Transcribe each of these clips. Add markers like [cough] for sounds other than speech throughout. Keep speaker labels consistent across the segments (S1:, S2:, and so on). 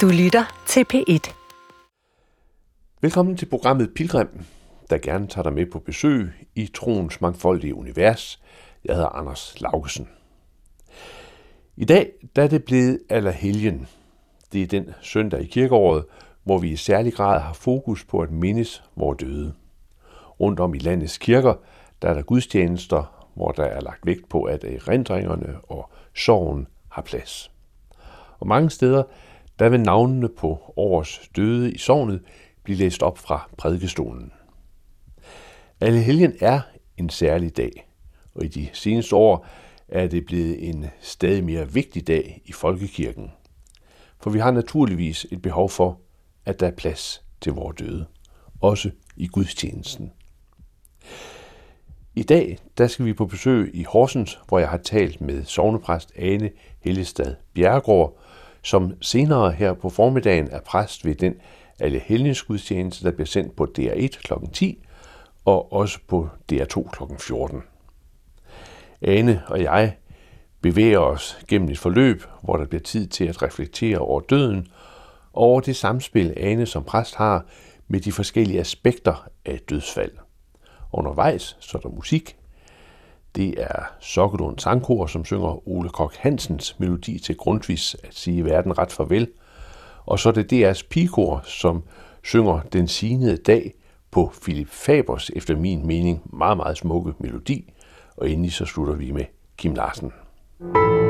S1: Du lytter til P1.
S2: Velkommen til programmet Pilgrim, der gerne tager dig med på besøg i troens mangfoldige univers. Jeg hedder Anders Laugesen. I dag der er det blevet Allerhelgen. Det er den søndag i kirkeåret, hvor vi i særlig grad har fokus på at mindes vores døde. Rundt om i landets kirker, der er der gudstjenester, hvor der er lagt vægt på, at erindringerne og sorgen har plads. Og mange steder, der vil navnene på årets døde i sognet blive læst op fra prædikestolen. Alle helgen er en særlig dag, og i de seneste år er det blevet en stadig mere vigtig dag i folkekirken. For vi har naturligvis et behov for, at der er plads til vores døde, også i gudstjenesten. I dag der skal vi på besøg i Horsens, hvor jeg har talt med sovnepræst Ane Hellestad Bjergård, som senere her på formiddagen er præst ved den alle helgensgudstjeneste, der bliver sendt på DR1 kl. 10 og også på DR2 kl. 14. Ane og jeg bevæger os gennem et forløb, hvor der bliver tid til at reflektere over døden og over det samspil, Ane som præst har med de forskellige aspekter af et dødsfald. Undervejs så er der musik. Det er Sokkelund Sangkor, som synger Ole Kok Hansens melodi til Grundtvigs at sige verden ret farvel. Og så er det DR's pigekor, som synger Den sinede dag på Philip Fabers, efter min mening, meget, meget smukke melodi. Og endelig så slutter vi med Kim Larsen. thank you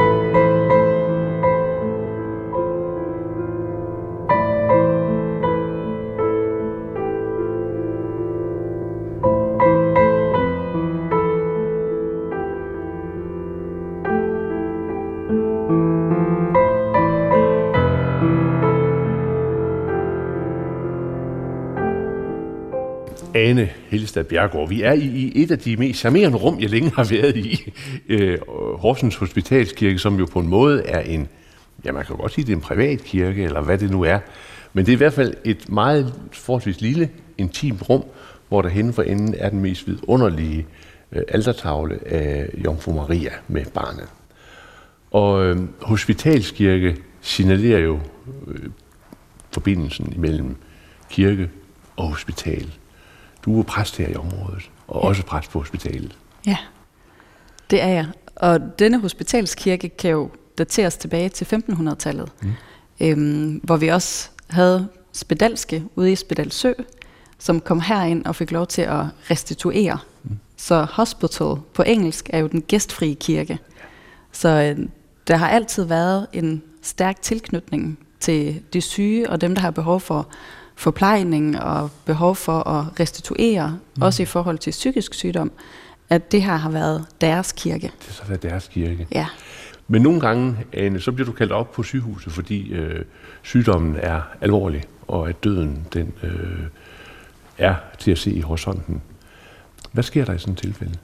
S2: Ane Bjergård. Vi er i, i et af de mest charmerende rum, jeg længe har været i. Øh, Horsens Hospitalskirke, som jo på en måde er en, ja man kan godt sige, det er en privat kirke, eller hvad det nu er. Men det er i hvert fald et meget forholdsvis lille, intimt rum, hvor der henne for enden er den mest vidunderlige øh, altertavle af Jomfru Maria med barnet. Og øh, Hospitalskirke signalerer jo øh, forbindelsen imellem kirke og hospital. Du er præst her i området, og ja. også præst på hospitalet.
S3: Ja, det er jeg. Og denne hospitalskirke kan jo dateres tilbage til 1500-tallet, mm. øhm, hvor vi også havde spedalske ude i Spedalsø, som kom herind og fik lov til at restituere. Mm. Så hospital på engelsk er jo den gæstfrie kirke. Så øh, der har altid været en stærk tilknytning til de syge og dem, der har behov for forplejning og behov for at restituere, mm. også i forhold til psykisk sygdom, at det her har været deres kirke.
S2: Det har så været deres kirke.
S3: Ja.
S2: Men nogle gange, Ane, så bliver du kaldt op på sygehuset, fordi øh, sygdommen er alvorlig, og at døden den øh, er til at se i horisonten. Hvad sker der i sådan et tilfælde?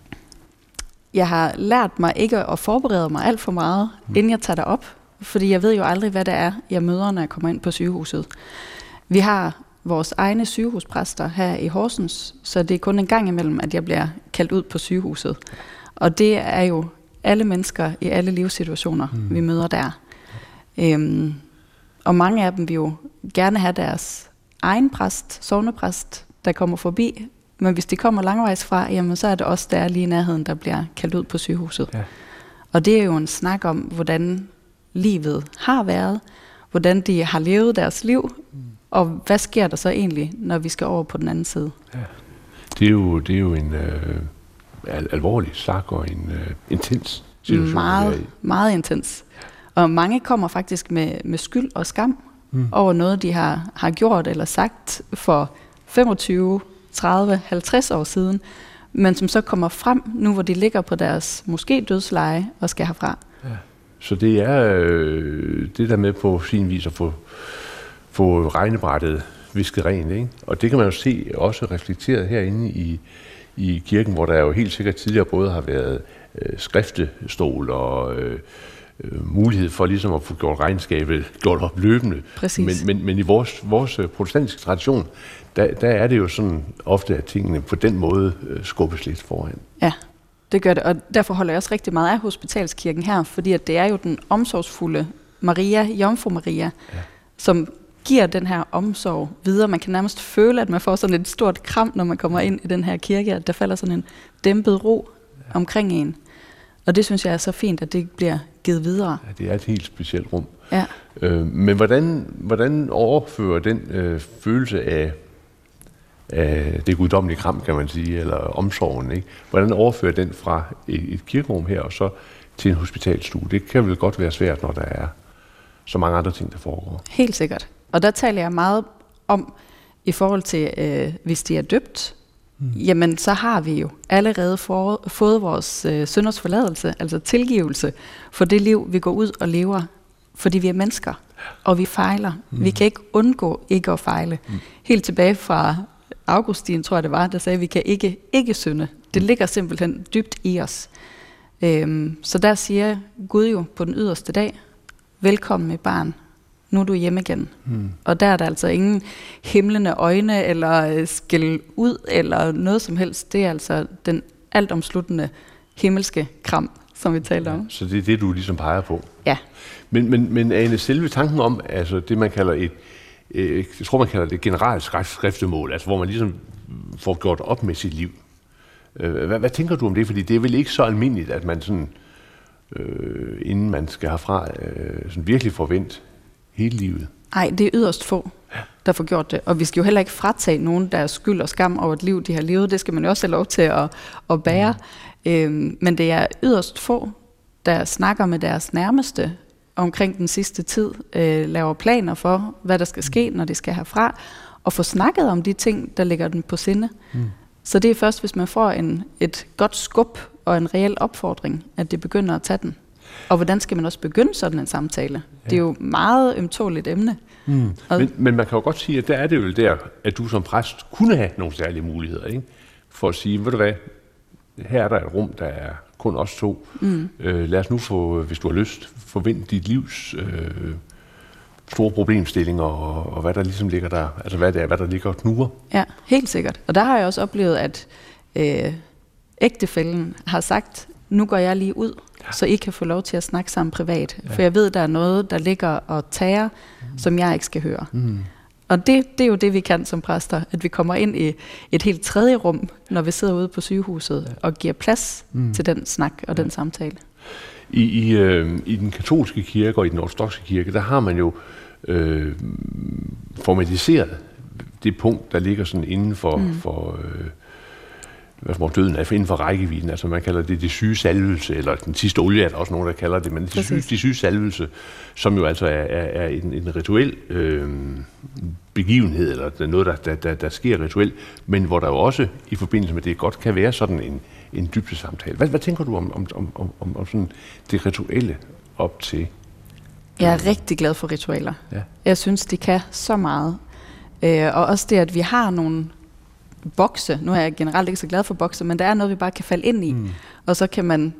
S3: Jeg har lært mig ikke at forberede mig alt for meget, mm. inden jeg tager det op, fordi jeg ved jo aldrig, hvad det er, jeg møder, når jeg kommer ind på sygehuset. Vi har vores egne sygehuspræster her i Horsens, så det er kun en gang imellem, at jeg bliver kaldt ud på sygehuset. Og det er jo alle mennesker i alle livssituationer, mm. vi møder der. Øhm, og mange af dem vil jo gerne have deres egen præst, sovnepræst, der kommer forbi. Men hvis de kommer langvejs fra, jamen så er det også der lige i nærheden, der bliver kaldt ud på sygehuset. Ja. Og det er jo en snak om, hvordan livet har været, hvordan de har levet deres liv, mm. Og hvad sker der så egentlig, når vi skal over på den anden side? Ja.
S2: Det, er jo, det er jo en øh, al- alvorlig sak og en øh, intens situation.
S3: Meget, meget intens. Og mange kommer faktisk med, med skyld og skam mm. over noget, de har, har gjort eller sagt for 25, 30, 50 år siden, men som så kommer frem nu, hvor de ligger på deres måske dødsleje og skal herfra. Ja.
S2: Så det er øh, det der med på sin vis at få få regnebrættet visket rent. Ikke? Og det kan man jo se også reflekteret herinde i, i kirken, hvor der jo helt sikkert tidligere både har været øh, skriftestol og øh, øh, mulighed for ligesom at få gjort regnskabet gjort op løbende.
S3: Præcis.
S2: Men, men, men i vores, vores øh, protestantiske tradition, der, der er det jo sådan ofte, at tingene på den måde øh, skubbes lidt foran.
S3: Ja, det gør det, og derfor holder jeg også rigtig meget af hospitalskirken her, fordi at det er jo den omsorgsfulde Maria, Jomfru Maria, ja som giver den her omsorg videre. Man kan nærmest føle, at man får sådan et stort kram, når man kommer ind i den her kirke, at der falder sådan en dæmpet ro omkring en. Og det synes jeg er så fint, at det bliver givet videre.
S2: Ja, det er et helt specielt rum.
S3: Ja.
S2: Øh, men hvordan, hvordan overfører den øh, følelse af, af det guddommelige kram, kan man sige, eller omsorgen, ikke? hvordan overfører den fra et, et kirkerum her og så til en hospitalstue? Det kan vel godt være svært, når der er så mange andre ting, der foregår.
S3: Helt sikkert. Og der taler jeg meget om, i forhold til, øh, hvis de er døbt, mm. jamen så har vi jo allerede for, fået vores øh, synders forladelse, altså tilgivelse for det liv, vi går ud og lever, fordi vi er mennesker, og vi fejler. Mm. Vi kan ikke undgå ikke at fejle. Mm. Helt tilbage fra Augustin, tror jeg det var, der sagde, at vi kan ikke ikke synde. Det mm. ligger simpelthen dybt i os. Øhm, så der siger Gud jo på den yderste dag, velkommen med barn, nu er du hjemme igen. Mm. Og der er der altså ingen himlende øjne, eller øh, skæld ud, eller noget som helst. Det er altså den altomsluttende himmelske kram, som vi taler om.
S2: Så det er det, du ligesom peger på?
S3: Ja.
S2: Men, men, men Ane, selve tanken om, altså det man kalder et, øh, jeg tror man kalder det generelt skriftemål, altså hvor man ligesom får gjort op med sit liv. Øh, hvad, hvad tænker du om det? Fordi det er vel ikke så almindeligt, at man sådan, øh, inden man skal herfra, øh, sådan virkelig forvent hele livet.
S3: Nej, det er yderst få, der får gjort det. Og vi skal jo heller ikke fratage nogen, der er skyld og skam over et liv, de har levet. Det skal man jo også have lov til at, at bære. Mm. Øhm, men det er yderst få, der snakker med deres nærmeste omkring den sidste tid, øh, laver planer for, hvad der skal ske, når de skal herfra, og få snakket om de ting, der ligger den på sinde. Mm. Så det er først, hvis man får en, et godt skub og en reel opfordring, at det begynder at tage den. Og hvordan skal man også begynde sådan en samtale? Ja. Det er jo meget ømtåligt emne.
S2: Mm. Men, men man kan jo godt sige, at der er det jo der, at du som præst kunne have nogle særlige muligheder, ikke? for at sige, ved du hvad, her er der et rum, der er kun os to. Mm. Øh, lad os nu få, hvis du har lyst, forvente dit livs øh, store problemstillinger, og, og hvad der ligesom ligger der, altså hvad, det er, hvad der ligger og knuger.
S3: Ja, helt sikkert. Og der har jeg også oplevet, at øh, ægtefælden har sagt, nu går jeg lige ud, ja. så I kan få lov til at snakke sammen privat. Ja. For jeg ved, der er noget, der ligger og tager, mm. som jeg ikke skal høre. Mm. Og det, det er jo det, vi kan som præster, at vi kommer ind i et helt tredje rum, når vi sidder ude på sygehuset, ja. og giver plads mm. til den snak og ja. den samtale.
S2: I, i, øh, I den katolske kirke og i den ortodoxe kirke, der har man jo øh, formaliseret det punkt, der ligger sådan inden for, mm. for øh, hvad som døden er inden for rækkevidden. Altså man kalder det det syge salvelse, eller den sidste olie er der også nogen, der kalder det, men det syge, det syge salvelse, som jo altså er, er, er en, en rituel øh, begivenhed, eller noget, der, der, der, der sker rituelt, men hvor der jo også i forbindelse med det godt kan være sådan en, en dybde samtale. Hvad, hvad tænker du om, om, om, om, om sådan det rituelle op til?
S3: Jeg er rigtig glad for ritualer. Ja. Jeg synes, det kan så meget. Øh, og også det, at vi har nogle bokse. Nu er jeg generelt ikke så glad for bokse, men der er noget, vi bare kan falde ind i. Mm. Og så kan man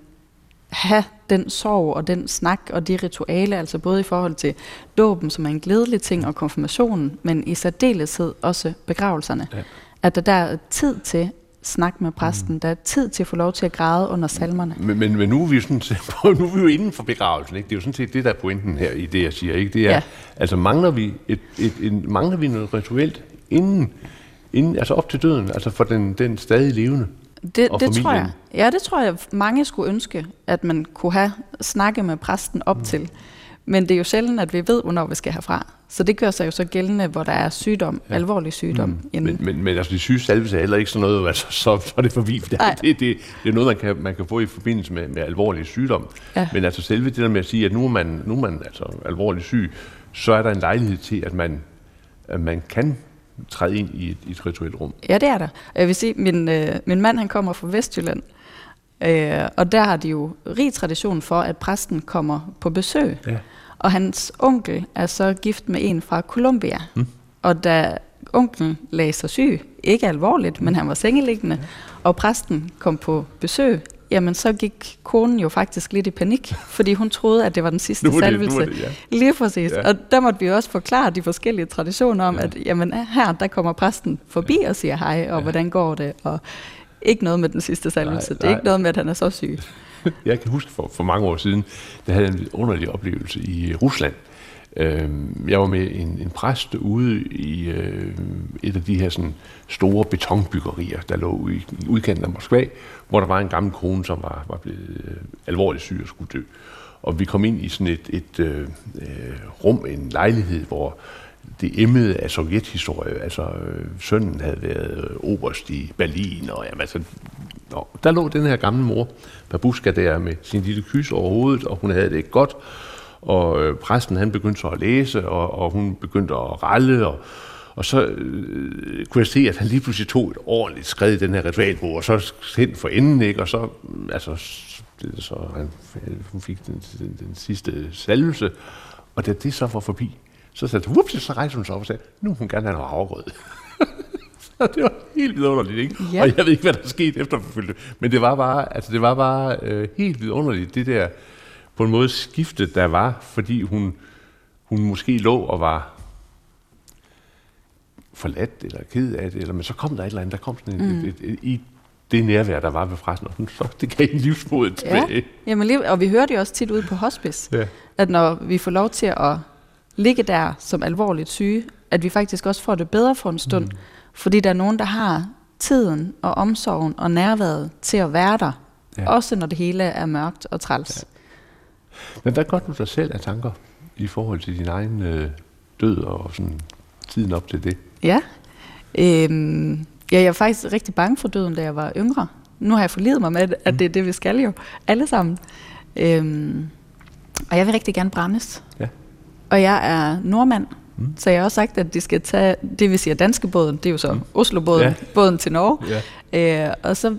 S3: have den sorg og den snak og de rituale, altså både i forhold til dåben, som er en glædelig ting, og konfirmationen, men i særdeleshed også begravelserne. Ja. At der, der er tid til snak med præsten, mm. der er tid til at få lov til at græde under salmerne.
S2: Men, men, men nu, er vi sådan, nu er vi jo inden for begravelsen, ikke? det er jo sådan set det, der er pointen her i det, jeg siger. Ikke? Det er, ja. Altså mangler vi, et, et, et, mangler vi noget rituelt inden inden, altså op til døden, altså for den, den stadig levende?
S3: Det, og det tror jeg. Ja, det tror jeg, mange skulle ønske, at man kunne have snakket med præsten op mm. til. Men det er jo sjældent, at vi ved, hvornår vi skal herfra. Så det gør sig jo så gældende, hvor der er sygdom, ja. alvorlig sygdom. Mm.
S2: Men, men, men altså, de syge salvelse er heller ikke sådan noget, altså, så, så er det forbi. Det, [laughs] det, det, det er noget, man kan, man kan få i forbindelse med, med alvorlig sygdom. Ja. Men altså selve det der med at sige, at nu er man, nu er man altså alvorlig syg, så er der en lejlighed til, at man, at man kan træde ind i et, i et rituelt rum.
S3: Ja, det er der. Jeg vil sige, min, øh, min mand han kommer fra Vestjylland, øh, og der har de jo rig tradition for, at præsten kommer på besøg. Ja. Og hans onkel er så gift med en fra Colombia. Mm. Og da onklen lagde sig syg, ikke alvorligt, men han var sengeliggende, ja. og præsten kom på besøg, jamen så gik konen jo faktisk lidt i panik, fordi hun troede, at det var den sidste nu det, salvelse. Nu det, ja. Lige præcis. Ja. Og der måtte vi også forklare de forskellige traditioner om, ja. at jamen, her der kommer præsten forbi ja. og siger hej, og ja. hvordan går det, og ikke noget med den sidste salvelse. Nej, det er nej. ikke noget med, at han er så syg. [laughs]
S2: Jeg kan huske for, for mange år siden, der havde jeg en underlig oplevelse i Rusland, Øh, jeg var med en, en præst ude i øh, et af de her sådan, store betonbyggerier, der lå i, i udkanten af Moskva, hvor der var en gammel kone, som var, var blevet øh, alvorligt syg og skulle dø. Og vi kom ind i sådan et, et øh, øh rum, en lejlighed, hvor det emmede af sovjethistorie. Altså, øh, sønnen havde været øh, oberst i Berlin, og jamen, altså, nå, der lå den her gamle mor, Babuska der, med sin lille kys over hovedet, og hun havde det ikke godt. Og øh, præsten, han begyndte så at læse, og, og hun begyndte at ralle, og, og så øh, kunne jeg se, at han lige pludselig tog et ordentligt skridt i den her ritualbog, og så hen for enden, ikke? og så, altså, så han, hun fik den, den, den sidste salvelse, og da det så var forbi, så sagde hun, så rejste hun sig op og sagde, nu vil hun gerne have noget havregrød. [laughs] det var helt vidunderligt, ikke? Ja. Og jeg ved ikke, hvad der skete efterfølgende, men det var bare, altså det var bare øh, helt vidunderligt, det der på en måde skifte, der var, fordi hun, hun måske lå og var forladt eller ked af det, eller, men så kom der et eller andet, der kom sådan mm. et, et, et, et, det nærvær, der var ved præsten, og så det gav en livsmod tilbage. Ja.
S3: Jamen, og vi hører det jo også tit ude på hospice, ja. at når vi får lov til at ligge der som alvorligt syge, at vi faktisk også får det bedre for en stund, mm. fordi der er nogen, der har tiden og omsorgen og nærværet til at være der, ja. også når det hele er mørkt og træls. Ja.
S2: Men hvad gør du dig selv af tanker i forhold til din egen øh, død og sådan tiden op til det?
S3: Ja, øhm, ja, jeg var faktisk rigtig bange for døden, da jeg var yngre. Nu har jeg forledet mig med, at det er det, vi skal jo, alle sammen. Øhm, og jeg vil rigtig gerne brændes. Ja. Og jeg er nordmand, mm. så jeg har også sagt, at de skal tage, det vil sige danske båden, det er jo så mm. Oslo-båden, ja. båden til Norge, ja. øh, og så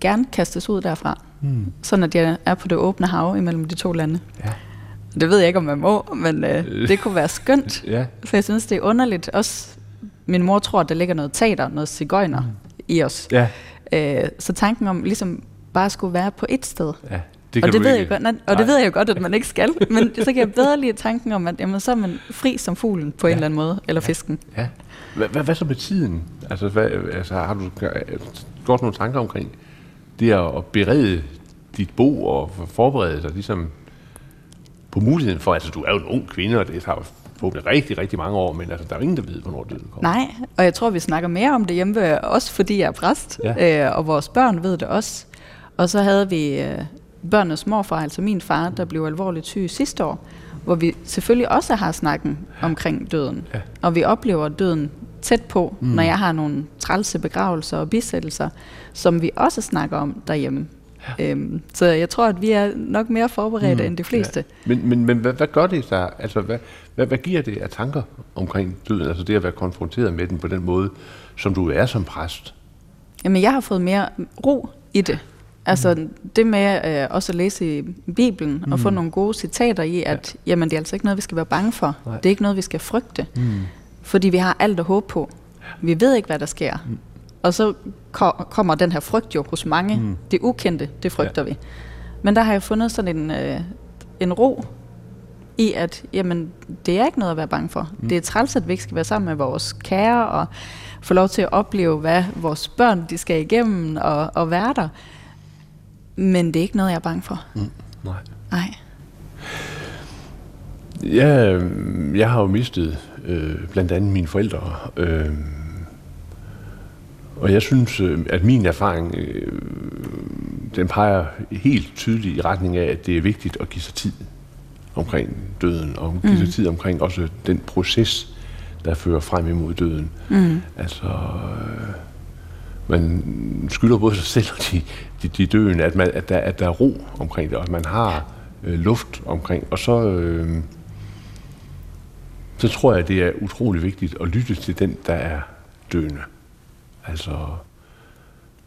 S3: gerne kastes ud derfra. Mm. Sådan at jeg er på det åbne hav imellem de to lande. Ja. Det ved jeg ikke, om man må, men øh, det kunne være skønt. ja. For jeg synes, det er underligt. Også min mor tror, at der ligger noget teater, noget cigøjner mm. i os. Ja. Øh, så tanken om ligesom bare skulle være på et sted. Ja. Det og det, ved jeg godt, nej, og det ved jeg jo godt, at man ikke skal, men så kan jeg bedre lide tanken om, at jamen, så er man fri som fuglen på ja. en eller anden måde, eller ja. fisken. Ja.
S2: Hvad, hvad så med tiden? Altså, hvad, altså har du gjort nogle tanker omkring det at berede dit bo og forberede sig ligesom på muligheden for, altså du er jo en ung kvinde, og det har forhåbentlig rigtig, rigtig mange år, men altså, der er jo ingen, der ved, hvornår døden kommer.
S3: Nej, og jeg tror, vi snakker mere om det hjemme, også fordi jeg er præst, ja. øh, og vores børn ved det også. Og så havde vi øh, børnenes morfar, altså min far, der blev alvorligt syg sidste år, hvor vi selvfølgelig også har snakken omkring døden. Ja. Og vi oplever døden tæt på, mm. når jeg har nogle trælse begravelser og bisættelser, som vi også snakker om derhjemme. Ja. Øhm, så jeg tror, at vi er nok mere forberedte mm. end de fleste.
S2: Ja. Men, men, men hvad, hvad gør det så? Altså, hvad, hvad, hvad giver det af tanker omkring døden? Altså det at være konfronteret med den på den måde, som du er som præst?
S3: Jamen, jeg har fået mere ro i det. Altså mm. det med øh, også at læse i Bibelen mm. og få mm. nogle gode citater i, at ja. jamen, det er altså ikke noget, vi skal være bange for. Nej. Det er ikke noget, vi skal frygte. Mm. Fordi vi har alt at håbe på. Vi ved ikke, hvad der sker. Mm. Og så kommer den her frygt jo hos mange. Mm. Det ukendte, det frygter ja. vi. Men der har jeg fundet sådan en, øh, en ro i, at jamen, det er ikke noget at være bange for. Mm. Det er træls, at vi ikke skal være sammen med vores kære og få lov til at opleve, hvad vores børn de skal igennem og, og være der. Men det er ikke noget, jeg er bange for. Mm.
S2: Nej.
S3: Nej.
S2: Ja, jeg har jo mistet øh, blandt andet mine forældre. Øh, og jeg synes, øh, at min erfaring, øh, den peger helt tydeligt i retning af, at det er vigtigt at give sig tid omkring døden, og give sig mm. tid omkring også den proces, der fører frem imod døden. Mm. Altså, øh, man skylder både sig selv og de, de, de døende, at, man, at, der, at der er ro omkring det, og at man har øh, luft omkring. Og så, øh, så tror jeg, det er utrolig vigtigt at lytte til den, der er døende. Altså,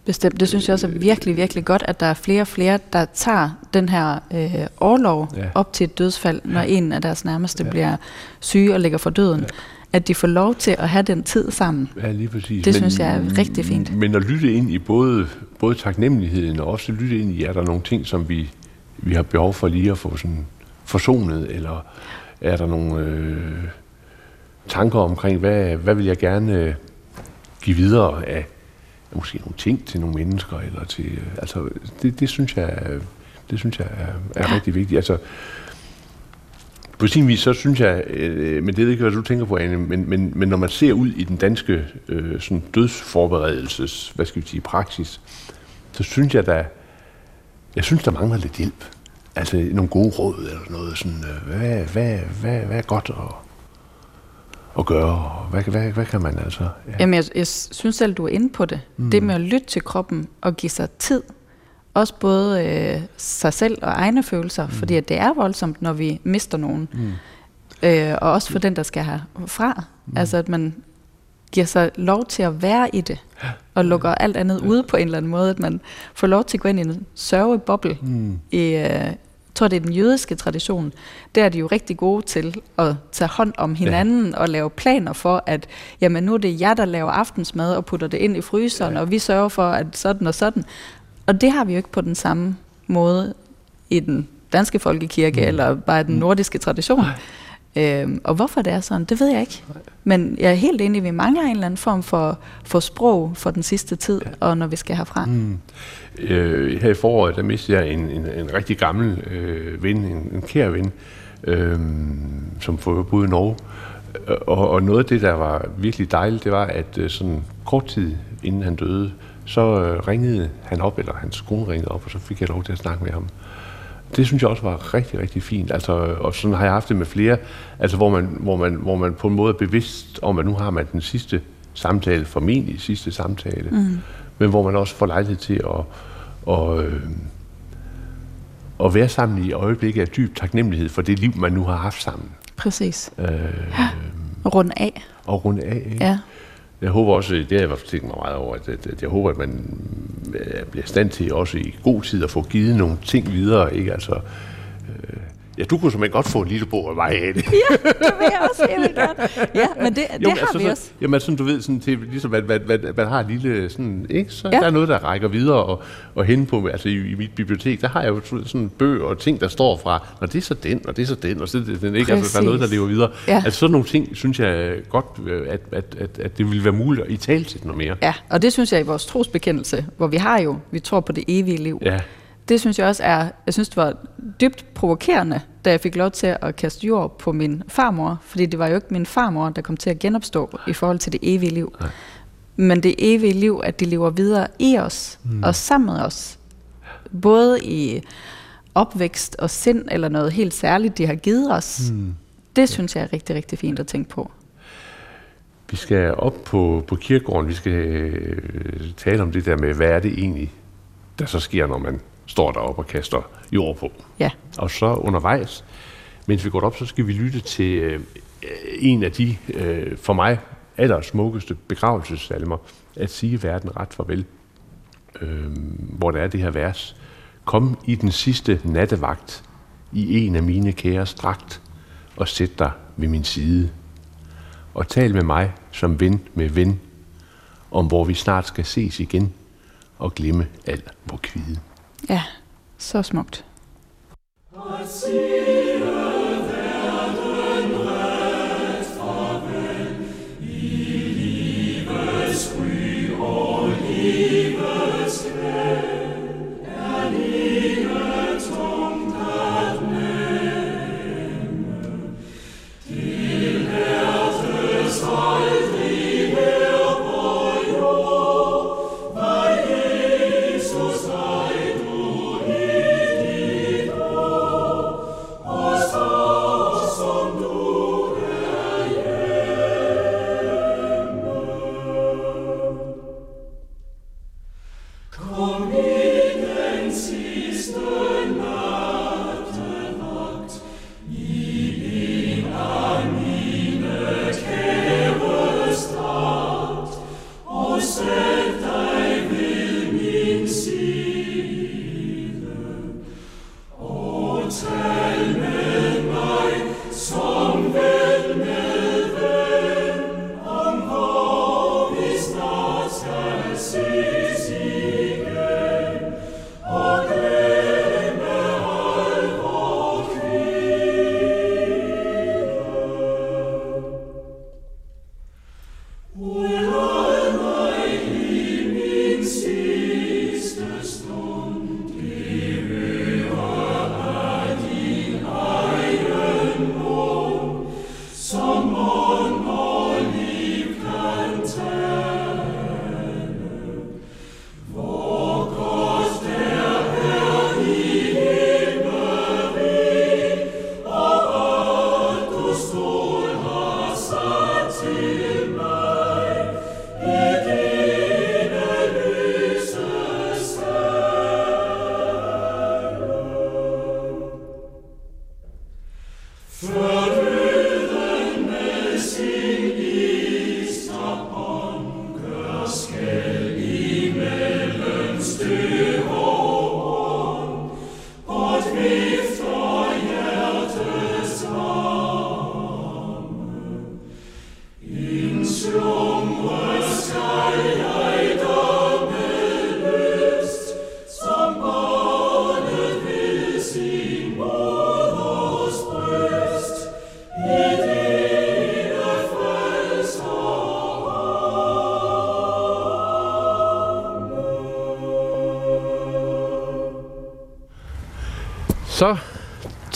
S3: Bestemt. Det synes jeg også er virkelig, virkelig godt, at der er flere og flere, der tager den her øh, overlov ja. op til et dødsfald, når ja. en af deres nærmeste ja. bliver syge og ligger for døden. Ja. At de får lov til at have den tid sammen.
S2: Ja, lige præcis.
S3: Det men, synes jeg er rigtig fint.
S2: Men at lytte ind i både, både taknemmeligheden og også lytte ind i, er der nogle ting, som vi, vi har behov for lige at få sådan forsonet, eller er der nogle øh, tanker omkring, hvad, hvad vil jeg gerne øh, give videre af måske nogle ting til nogle mennesker, eller til, øh, altså, det, det synes jeg, det synes jeg er, er rigtig vigtigt. Altså, på sin vis, så synes jeg, øh, men det ved ikke, hvad du tænker på, Anne, men, men, men når man ser ud i den danske øh, sådan dødsforberedelses, hvad skal vi sige, praksis, så synes jeg, der, jeg synes, der mangler lidt hjælp. Altså nogle gode råd eller noget sådan, øh, hvad, hvad, hvad, hvad er godt at, at gøre, hvad, hvad, hvad kan man altså?
S3: Ja. Jamen, jeg, jeg synes selv, du er inde på det. Mm. Det med at lytte til kroppen og give sig tid. Også både øh, sig selv og egne følelser, mm. fordi at det er voldsomt, når vi mister nogen. Mm. Øh, og også for den, der skal have fra. Mm. Altså, at man giver sig lov til at være i det, og lukker alt andet ja. ude på en eller anden måde, at man får lov til at gå ind i en sørgeboble mm. i, øh, tror det er den jødiske tradition, der er de jo rigtig gode til at tage hånd om hinanden ja. og lave planer for, at jamen nu er det jer, der laver aftensmad og putter det ind i fryseren, ja. og vi sørger for, at sådan og sådan. Og det har vi jo ikke på den samme måde i den danske folkekirke, mm. eller bare den mm. nordiske tradition. Nej. Øhm, og hvorfor det er sådan, det ved jeg ikke. Men jeg er helt enig, vi mangler en eller anden form for, for sprog for den sidste tid, ja. og når vi skal herfra. Mm.
S2: Øh, her i foråret, der mistede jeg en, en, en rigtig gammel øh, ven, en, en kær ven, øh, som boede i Norge. Og, og noget af det, der var virkelig dejligt, det var, at øh, sådan kort tid inden han døde, så øh, ringede han op, eller hans kone ringede op, og så fik jeg lov til at snakke med ham det synes jeg også var rigtig, rigtig fint. Altså, og sådan har jeg haft det med flere, altså, hvor, man, hvor, man, hvor man på en måde er bevidst om, at nu har man den sidste samtale, formentlig sidste samtale, mm. men hvor man også får lejlighed til at, og, øh, at være sammen i øjeblikket af dyb taknemmelighed for det liv, man nu har haft sammen.
S3: Præcis. Øh, ja. Og runde af.
S2: Og runde af, ikke? Ja. Jeg håber også, det har jeg været tænkt mig meget over, at, at, at jeg håber, at man øh, bliver stand til også i god tid at få givet nogle ting videre, ikke? Altså, Ja, du kunne simpelthen godt få en lille bog af mig
S3: det. [laughs] ja, det vil jeg også helt godt. Ja, men det, det jo, har altså, vi så, også.
S2: Jamen, sådan, du ved, sådan, til, ligesom, at, at, at man har en lille, sådan, ikke? Så ja. der er noget, der rækker videre og, og hen på, altså i, i, mit bibliotek, der har jeg jo sådan bøger og ting, der står fra, når det er så den, og det er så den, og så det, den, ikke? Altså, der er noget, der lever videre. Ja. Altså sådan nogle ting, synes jeg godt, øh, at, at, at, at det ville være muligt at i tale til noget mere.
S3: Ja, og det synes jeg i vores trosbekendelse, hvor vi har jo, vi tror på det evige liv. Ja det synes jeg også er, jeg synes det var dybt provokerende, da jeg fik lov til at kaste jord på min farmor, fordi det var jo ikke min farmor, der kom til at genopstå i forhold til det evige liv. Nej. Men det evige liv, at det lever videre i os mm. og sammen med os. Både i opvækst og sind, eller noget helt særligt, de har givet os. Mm. Det synes jeg er rigtig, rigtig fint at tænke på.
S2: Vi skal op på, på kirkegården, vi skal øh, tale om det der med, hvad er det egentlig, der så sker, når man står deroppe og kaster jord på. Ja. Og så undervejs, mens vi går op, så skal vi lytte til øh, en af de, øh, for mig, allersmukkeste begravelsesalmer, at sige verden ret farvel, øh, hvor der er det her vers. Kom i den sidste nattevagt, i en af mine kære strakt, og sæt dig ved min side. Og tal med mig som ven med ven, om hvor vi snart skal ses igen, og glemme al vor kvide.
S3: Ja, så smukt.
S2: Så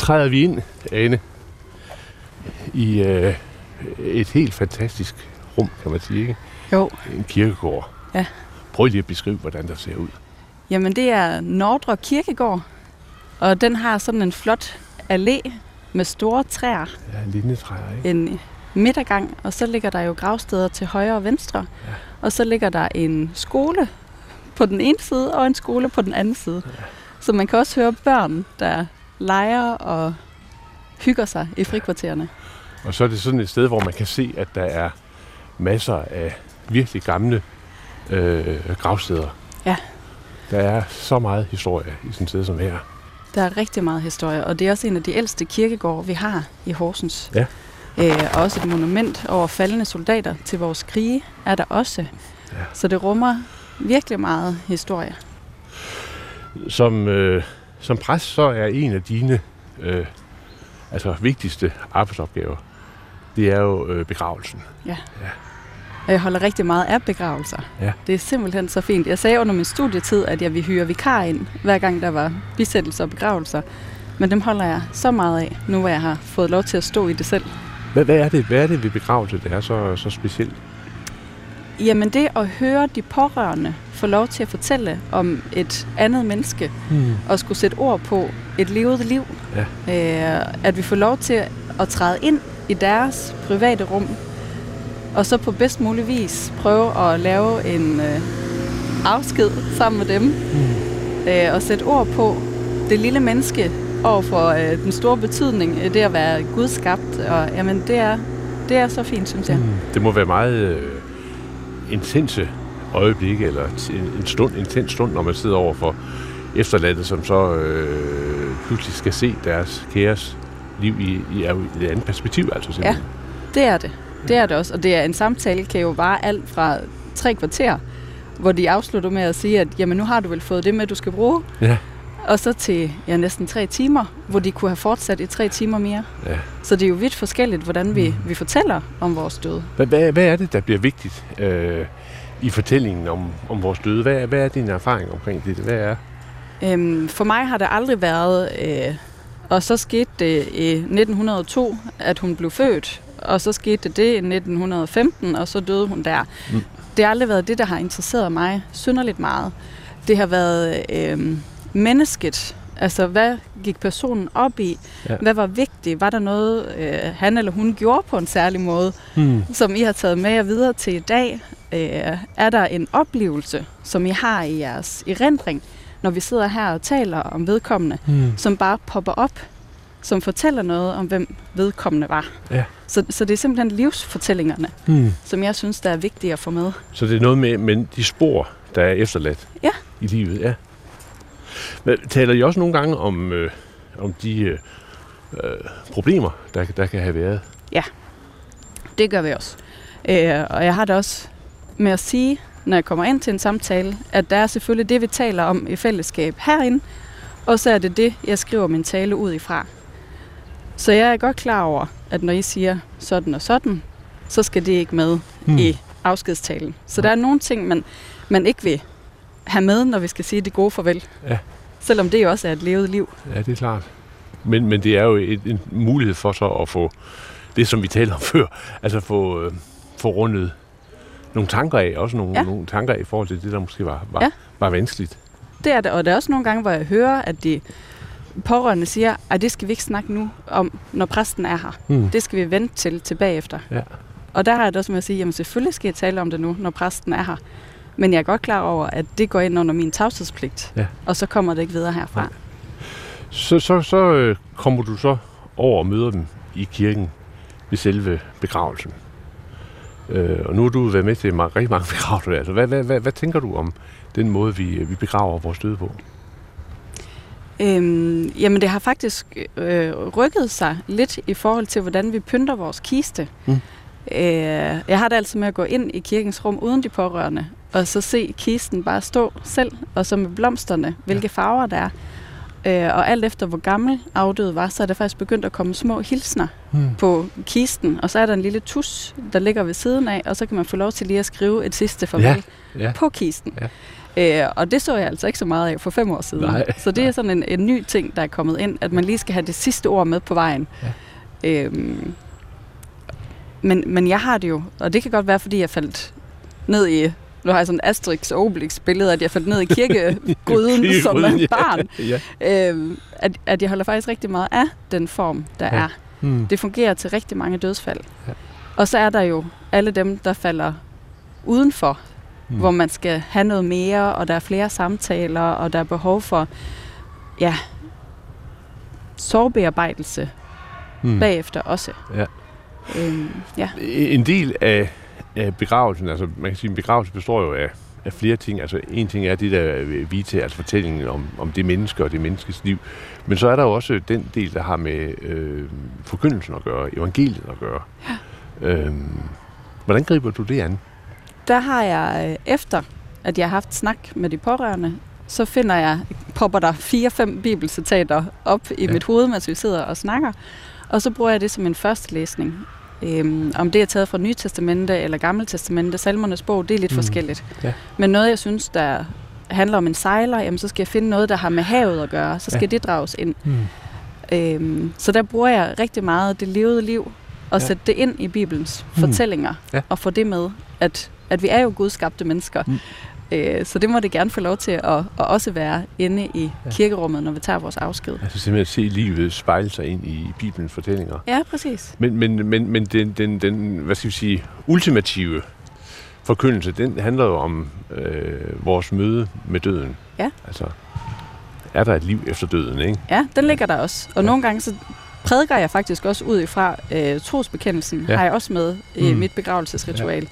S2: træder vi ind, Ane, i øh, et helt fantastisk rum, kan man sige, ikke?
S3: Jo.
S2: En kirkegård.
S3: Ja.
S2: Prøv lige at beskrive, hvordan der ser ud.
S3: Jamen, det er Nordre Kirkegård, og den har sådan en flot allé med store træer.
S2: Ja, linjetræer, ikke?
S3: En midtergang, og så ligger der jo gravsteder til højre og venstre.
S2: Ja.
S3: Og så ligger der en skole på den ene side, og en skole på den anden side.
S2: Ja.
S3: Så man kan også høre børn, der leger og hygger sig i frikvartererne.
S2: Og så er det sådan et sted, hvor man kan se, at der er masser af virkelig gamle øh, gravsteder.
S3: Ja.
S2: Der er så meget historie i sådan et sted som her.
S3: Der er rigtig meget historie, og det er også en af de ældste kirkegårde, vi har i Horsens.
S2: Ja.
S3: Øh, og også et monument over faldende soldater til vores krige er der også.
S2: Ja.
S3: Så det rummer virkelig meget historie.
S2: Som, øh, som præst, så er en af dine øh, altså vigtigste arbejdsopgaver, det er jo øh, begravelsen.
S3: Og jeg holder rigtig meget af begravelser.
S2: Ja.
S3: Det er simpelthen så fint. Jeg sagde under min studietid, at jeg ville hyre vikar ind, hver gang der var bisættelser og begravelser. Men dem holder jeg så meget af, nu hvor jeg har fået lov til at stå i det selv.
S2: Hvad, hvad, er, det, hvad er det ved begravelse, der er så, så specielt?
S3: Jamen det at høre de pårørende få lov til at fortælle om et andet menneske,
S2: Hmm.
S3: og skulle sætte ord på et levet liv.
S2: Ja.
S3: Øh, at vi får lov til at træde ind i deres private rum, og så på bedst mulig vis prøve at lave en øh, afsked sammen med dem,
S2: Hmm.
S3: øh, og sætte ord på det lille menneske over for øh, den store betydning, øh, det at være gudskabt. Og jamen, det er, det er så fint, synes jeg.
S2: Hmm. Det må være meget øh, intense øjeblikke, eller en en stund, intens stund, når man sidder over for efterladte, som så øh, pludselig skal se deres kæres liv i, i, i et andet perspektiv. Altså simpelthen.
S3: Det er det. Det er det også. Og det er en samtale, kan jo vare alt fra tre kvarter, hvor de afslutter med at sige, at jamen, nu har du vel fået det med, du skal bruge.
S2: Ja.
S3: Og så til ja, næsten tre timer, hvor de kunne have fortsat i tre timer mere.
S2: Ja.
S3: Så det er jo vidt forskelligt, hvordan vi,
S2: Mm.
S3: vi fortæller om vores død.
S2: Hvad, hvad, hvad er det, der bliver vigtigt øh, i fortællingen om, om vores døde? Hvad, hvad er din erfaring omkring det? Hvad er?
S3: Øhm, for mig har det aldrig været... Øh, og så skete det i 1902, at hun blev født. Og så skete det i 1915, og så døde hun der.
S2: Mm.
S3: Det har aldrig været det, der har interesseret mig synderligt meget. Det har været øh, mennesket. Altså, hvad gik personen op i?
S2: Ja.
S3: Hvad var vigtigt? Var der noget, øh, han eller hun gjorde på en særlig måde,
S2: Hmm.
S3: som I har taget med jer videre til i dag? Øh, er der en oplevelse, som I har i jeres erindring, når vi sidder her og taler om vedkommende,
S2: Hmm.
S3: som bare popper op, som fortæller noget om, hvem vedkommende var?
S2: Ja.
S3: Så, så det er simpelthen livsfortællingerne,
S2: Hmm.
S3: som jeg synes, der er vigtige at få med.
S2: Så det er noget med, med de spor, der er efterladt
S3: Ja.
S2: i livet. Ja. Men taler I også nogle gange om, øh, om de øh, øh, problemer, der, der kan have været?
S3: Det gør vi også. Øh, og jeg har det også med at sige, når jeg kommer ind til en samtale, at der er selvfølgelig det, vi taler om i fællesskab herinde, og så er det det, jeg skriver min tale ud ifra. Så jeg er godt klar over, at når I siger sådan og sådan, så skal det ikke med
S2: Hmm.
S3: i afskedstalen. Så der er nogle ting, man, man ikke vil have med, når vi skal sige det gode farvel.
S2: Ja.
S3: Selvom det jo også er et levet liv.
S2: Ja, det er klart. Men, men det er jo et, en mulighed for så at få det, som vi talte om [laughs] før, altså få, øh, få rundet nogle tanker af, også nogle, ja. Nogle tanker af i forhold til det, der måske var, var,
S3: Ja.
S2: var vanskeligt.
S3: Det er det, og der er også nogle gange, hvor jeg hører, at de pårørende siger, at det skal vi ikke snakke nu om, når præsten er her.
S2: Hmm.
S3: Det skal vi vente til tilbage efter.
S2: Ja.
S3: Og der har jeg det også med at sige, jamen selvfølgelig skal jeg tale om det nu, når præsten er her. Men jeg er godt klar over, at det går ind under min tavshedspligt.
S2: Ja.
S3: Og så kommer det ikke videre herfra.
S2: Nej. Så, så, så øh, kommer du så over og møder dem i kirken ved selve begravelsen. Øh, og nu har du været med til mange, rigtig mange [laughs] begravelser. Altså, hvad, hvad, hvad, hvad tænker du om den måde, vi, vi begraver vores døde på?
S3: Øhm, jamen det har faktisk øh, rykket sig lidt i forhold til, hvordan vi pynter vores kiste.
S2: Mm.
S3: Øh, jeg har det altid med at gå ind i kirkens rum uden de pårørende, og så se kisten bare stå selv, og så med blomsterne, hvilke farver der er. Øh, og alt efter hvor gammel afdøde var, så er der faktisk begyndt at komme små hilsner
S2: Hmm.
S3: på kisten, og så er der en lille tus, der ligger ved siden af, og så kan man få lov til lige at skrive et sidste farvel
S2: Ja, ja.
S3: på kisten.
S2: Ja.
S3: Øh, og det så jeg altså ikke så meget af for fem år siden.
S2: Nej,
S3: så det er sådan en, en ny ting, der er kommet ind, at man lige skal have det sidste ord med på vejen. Ja. Øhm, men, men jeg har det jo, og det kan godt være, fordi jeg faldt ned i nu har jeg sådan Asterix og Obelix billede, at jeg faldt ned i kirkegryden [laughs] som en barn. [laughs] ja. øhm, at, at jeg holder faktisk rigtig meget af den form, der ja. er. Hmm. Det fungerer til rigtig mange dødsfald. Ja. Og så er der jo alle dem, der falder udenfor, hmm. hvor man skal have noget mere, og der er flere samtaler, og der er behov for ja, sårbearbejdelse hmm. bagefter også. Ja.
S2: Øhm, ja. En del af af begravelsen, altså man kan sige, en begravelse består jo af, af flere ting. Altså en ting er det der vite, altså fortællingen om, om det menneske og det menneskes liv. Men så er der jo også den del, der har med øh, forkyndelsen at gøre, evangeliet at gøre. Ja. Øhm, hvordan griber du det an?
S3: Der har jeg, øh, efter at jeg har haft snak med de pårørende, så finder jeg, popper der fire-fem bibelcitater op i ja. mit hoved, mens vi sidder og snakker. Og så bruger jeg det som en første læsning. Øhm, om det er taget fra Nye Testamente eller Gamle Testamente, Salmernes bog, det er lidt mm. forskelligt. Ja. Men noget, jeg synes, der handler om en sejler, jamen, så skal jeg finde noget, der har med havet at gøre. Så skal ja. det drages ind. Mm. Øhm, så der bruger jeg rigtig meget det levede liv, og ja. sætte det ind i Bibelens mm. fortællinger, ja. og få det med, at, at vi er jo gudskabte mennesker. Mm. Øh, så det må det gerne få lov til at, at også være inde i ja. kirkerummet, når vi tager vores afsked.
S2: Altså simpelthen at se livet spejle sig ind i Bibelens fortællinger.
S3: Ja, præcis.
S2: Men, men, men, men den, den, den, hvad skal vi sige, ultimative forkyndelse, den handler jo om øh, vores møde med døden.
S3: Ja.
S2: Altså, er der et liv efter døden, ikke?
S3: Ja, den ligger der også. Og ja. nogle gange så prædiker jeg faktisk også ud ifra øh, trosbekendelsen, ja. har jeg også med i mm. mit begravelsesritual.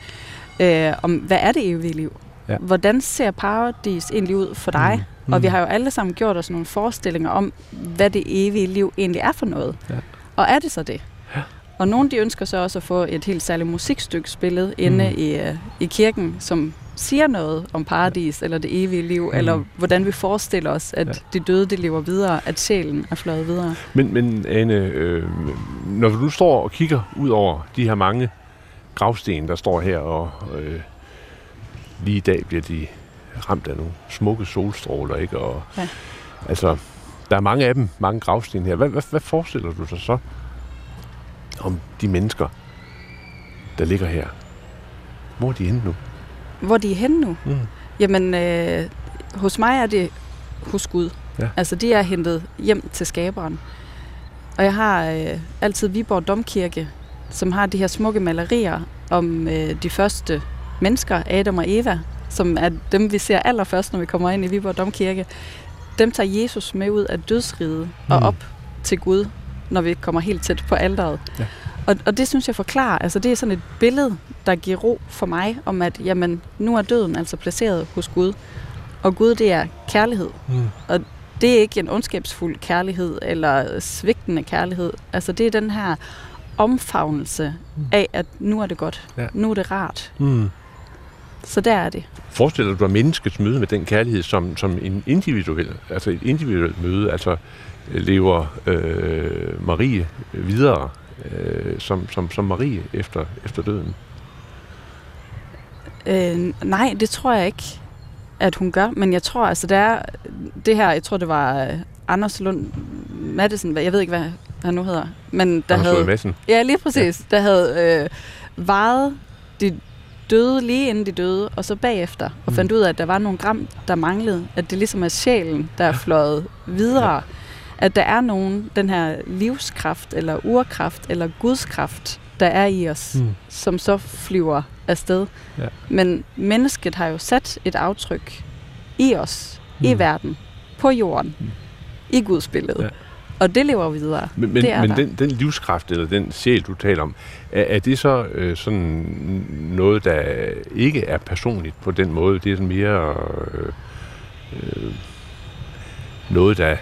S3: Ja. Øh, om, hvad er det evige liv? Ja. Hvordan ser paradis egentlig ud for dig? Mm. Mm. Og vi har jo alle sammen gjort os nogle forestillinger om, hvad det evige liv egentlig er for noget. Ja. Og er det så det? Ja. Og nogle de ønsker så også at få et helt særligt musikstykke spillet inde mm. i, uh, i kirken, som siger noget om paradis, ja. eller det evige liv, mm. eller hvordan vi forestiller os, at ja. de døde de lever videre, at sjælen er fløjet videre.
S2: Men, men Anne, øh, når du står og kigger ud over de her mange gravsten, der står her og... Øh, lige i dag bliver de ramt af nogle smukke solstråler, ikke? Og, ja. Altså, der er mange af dem, mange gravsten her. Hvad, hvad, hvad forestiller du dig så om de mennesker, der ligger her? Hvor er de henne nu?
S3: Hvor er de henne nu? Mm. Jamen, øh, hos mig er det hos Gud. Ja. Altså, de er hentet hjem til skaberen. Og jeg har øh, altid Viborg Domkirke, som har de her smukke malerier om øh, de første mennesker, Adam og Eva, som er dem, vi ser allerførst, når vi kommer ind i Viborg Domkirke, dem tager Jesus med ud af dødsriget mm. og op til Gud, når vi kommer helt tæt på alderet. Ja. Og, og det synes jeg forklarer, altså det er sådan et billede, der giver ro for mig, om at jamen, nu er døden altså placeret hos Gud. Og Gud, det er kærlighed. Mm. Og det er ikke en ondskabsfuld kærlighed, eller svigtende kærlighed. Altså det er den her omfavnelse mm. af, at nu er det godt. Ja. Nu er det rart. Mm. Så der er det.
S2: Forestiller du dig menneskets møde med den kærlighed som, som en individuel, altså et individuelt møde, altså øh, lever øh, Marie videre øh, som, som, som Marie efter, efter døden?
S3: Øh, nej, det tror jeg ikke, at hun gør. Men jeg tror, altså det er det her, jeg tror det var øh, Anders Lund Madsen, jeg ved ikke, hvad han nu hedder. Men der
S2: Anders havde, Madsen?
S3: Ja, lige præcis. Ja. Der havde øh, varet de døde lige inden de døde, og så bagefter, og mm. fandt ud af, at der var nogle gram, der manglede. At det ligesom er sjælen, der er fløjet videre. Ja. At der er nogen, den her livskraft, eller urkraft, eller gudskraft, der er i os, mm. som så flyver afsted. Ja. Men mennesket har jo sat et aftryk i os, mm. i verden, på jorden, mm. i Guds billede. Ja. Og det lever videre.
S2: Men, men, men den, den livskraft, eller den sjæl, du taler om, er, er det så øh, sådan noget, der ikke er personligt på den måde? Det er sådan mere øh, øh, noget, der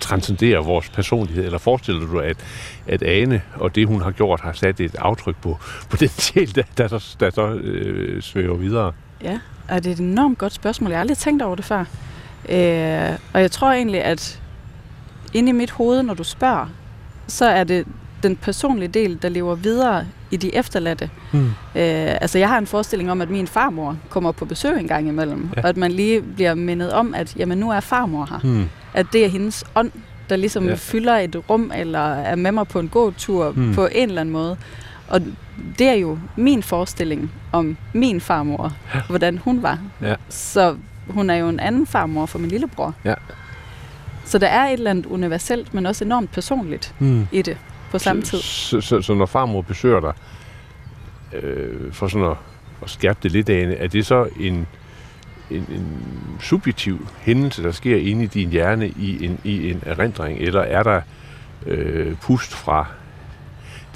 S2: transcenderer vores personlighed? Eller forestiller du at, at Ane og det, hun har gjort, har sat et aftryk på, på den sjæl, der, der så, der så øh, svæver videre?
S3: Ja, og det er et enormt godt spørgsmål. Jeg har aldrig tænkt over det før. Øh, og jeg tror egentlig, at inde i mit hoved, når du spørger, så er det den personlige del, der lever videre i de efterladte.
S2: Mm.
S3: Øh, altså jeg har en forestilling om, at min farmor kommer på besøg en gang imellem,
S2: Ja.
S3: og at man lige bliver mindet om, at jamen, nu er farmor her.
S2: Mm.
S3: At det er hendes ånd, der ligesom
S2: Ja.
S3: fylder et rum, eller er med mig på en gåtur
S2: Mm.
S3: mm. på en eller anden måde. Og det er jo min forestilling om min farmor,
S2: Ja.
S3: hvordan hun var.
S2: Ja.
S3: Så hun er jo en anden farmor for min lillebror.
S2: Ja.
S3: Så der er et eller andet universelt, men også enormt personligt
S2: Mm.
S3: i det på samme tid.
S2: Så, så, så når farmor besøger dig, øh, for sådan at, at skærpe det lidt af, er det så en, en, en subjektiv hændelse, der sker inde i din hjerne i en, i en erindring, eller er der øh, pust fra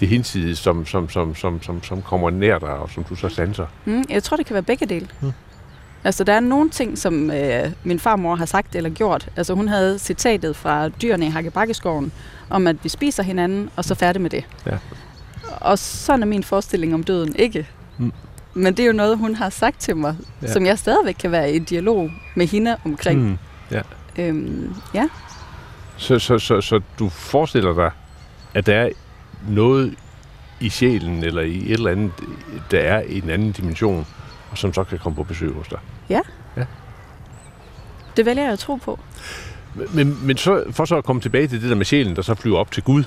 S2: det hinsides, som, som, som, som, som, som kommer nær dig, og som du så sanser?
S3: Mm, jeg tror, det kan være begge dele.
S2: Mm.
S3: Altså, der er nogle ting, som øh, min farmor har sagt eller gjort. Altså, hun havde citatet fra dyrene i Hakkebakkeskoven, om at vi spiser hinanden, og så færdig med det.
S2: Ja.
S3: Og sådan er min forestilling om døden ikke.
S2: Mm.
S3: Men det er jo noget, hun har sagt til mig,
S2: Ja.
S3: ja. som jeg stadigvæk kan være i dialog med hende omkring. Mm.
S2: Mm.
S3: Øhm, ja.
S2: Så, så, så, så du forestiller dig, at der er noget i sjælen, eller i et eller andet, der er i en anden dimension, og som så kan komme på besøg hos dig.
S3: Det vælger jeg at tro på.
S2: Men, men så, for så at komme tilbage til det der med sjælen, der så flyver op til Gud,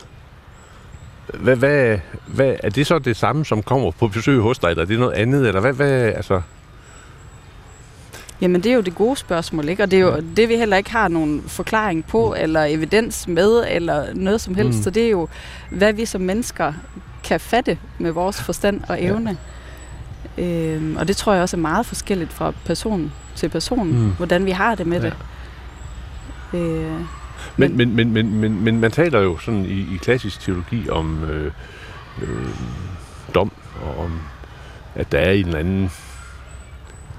S2: hvad, hvad, hvad, er det så det samme, som kommer på besøg hos dig, eller er det noget andet, eller hvad, hvad altså...
S3: Jamen, det er jo det gode spørgsmål, ikke? Og det er jo det, vi heller ikke har nogen forklaring på, eller evidens med, eller noget som helst.
S2: Mm.
S3: Mm. Så det er jo, hvad vi som mennesker kan fatte med vores forstand og
S2: Ja.
S3: evne. Ja. Øhm, og det tror jeg også er meget forskelligt fra person til person,
S2: mm.
S3: hvordan vi har det med
S2: Ja.
S3: det. Øh,
S2: Men, men, men, men, men, men man taler jo sådan i, i klassisk teologi om øh, øh, dom, og om, at der er en eller anden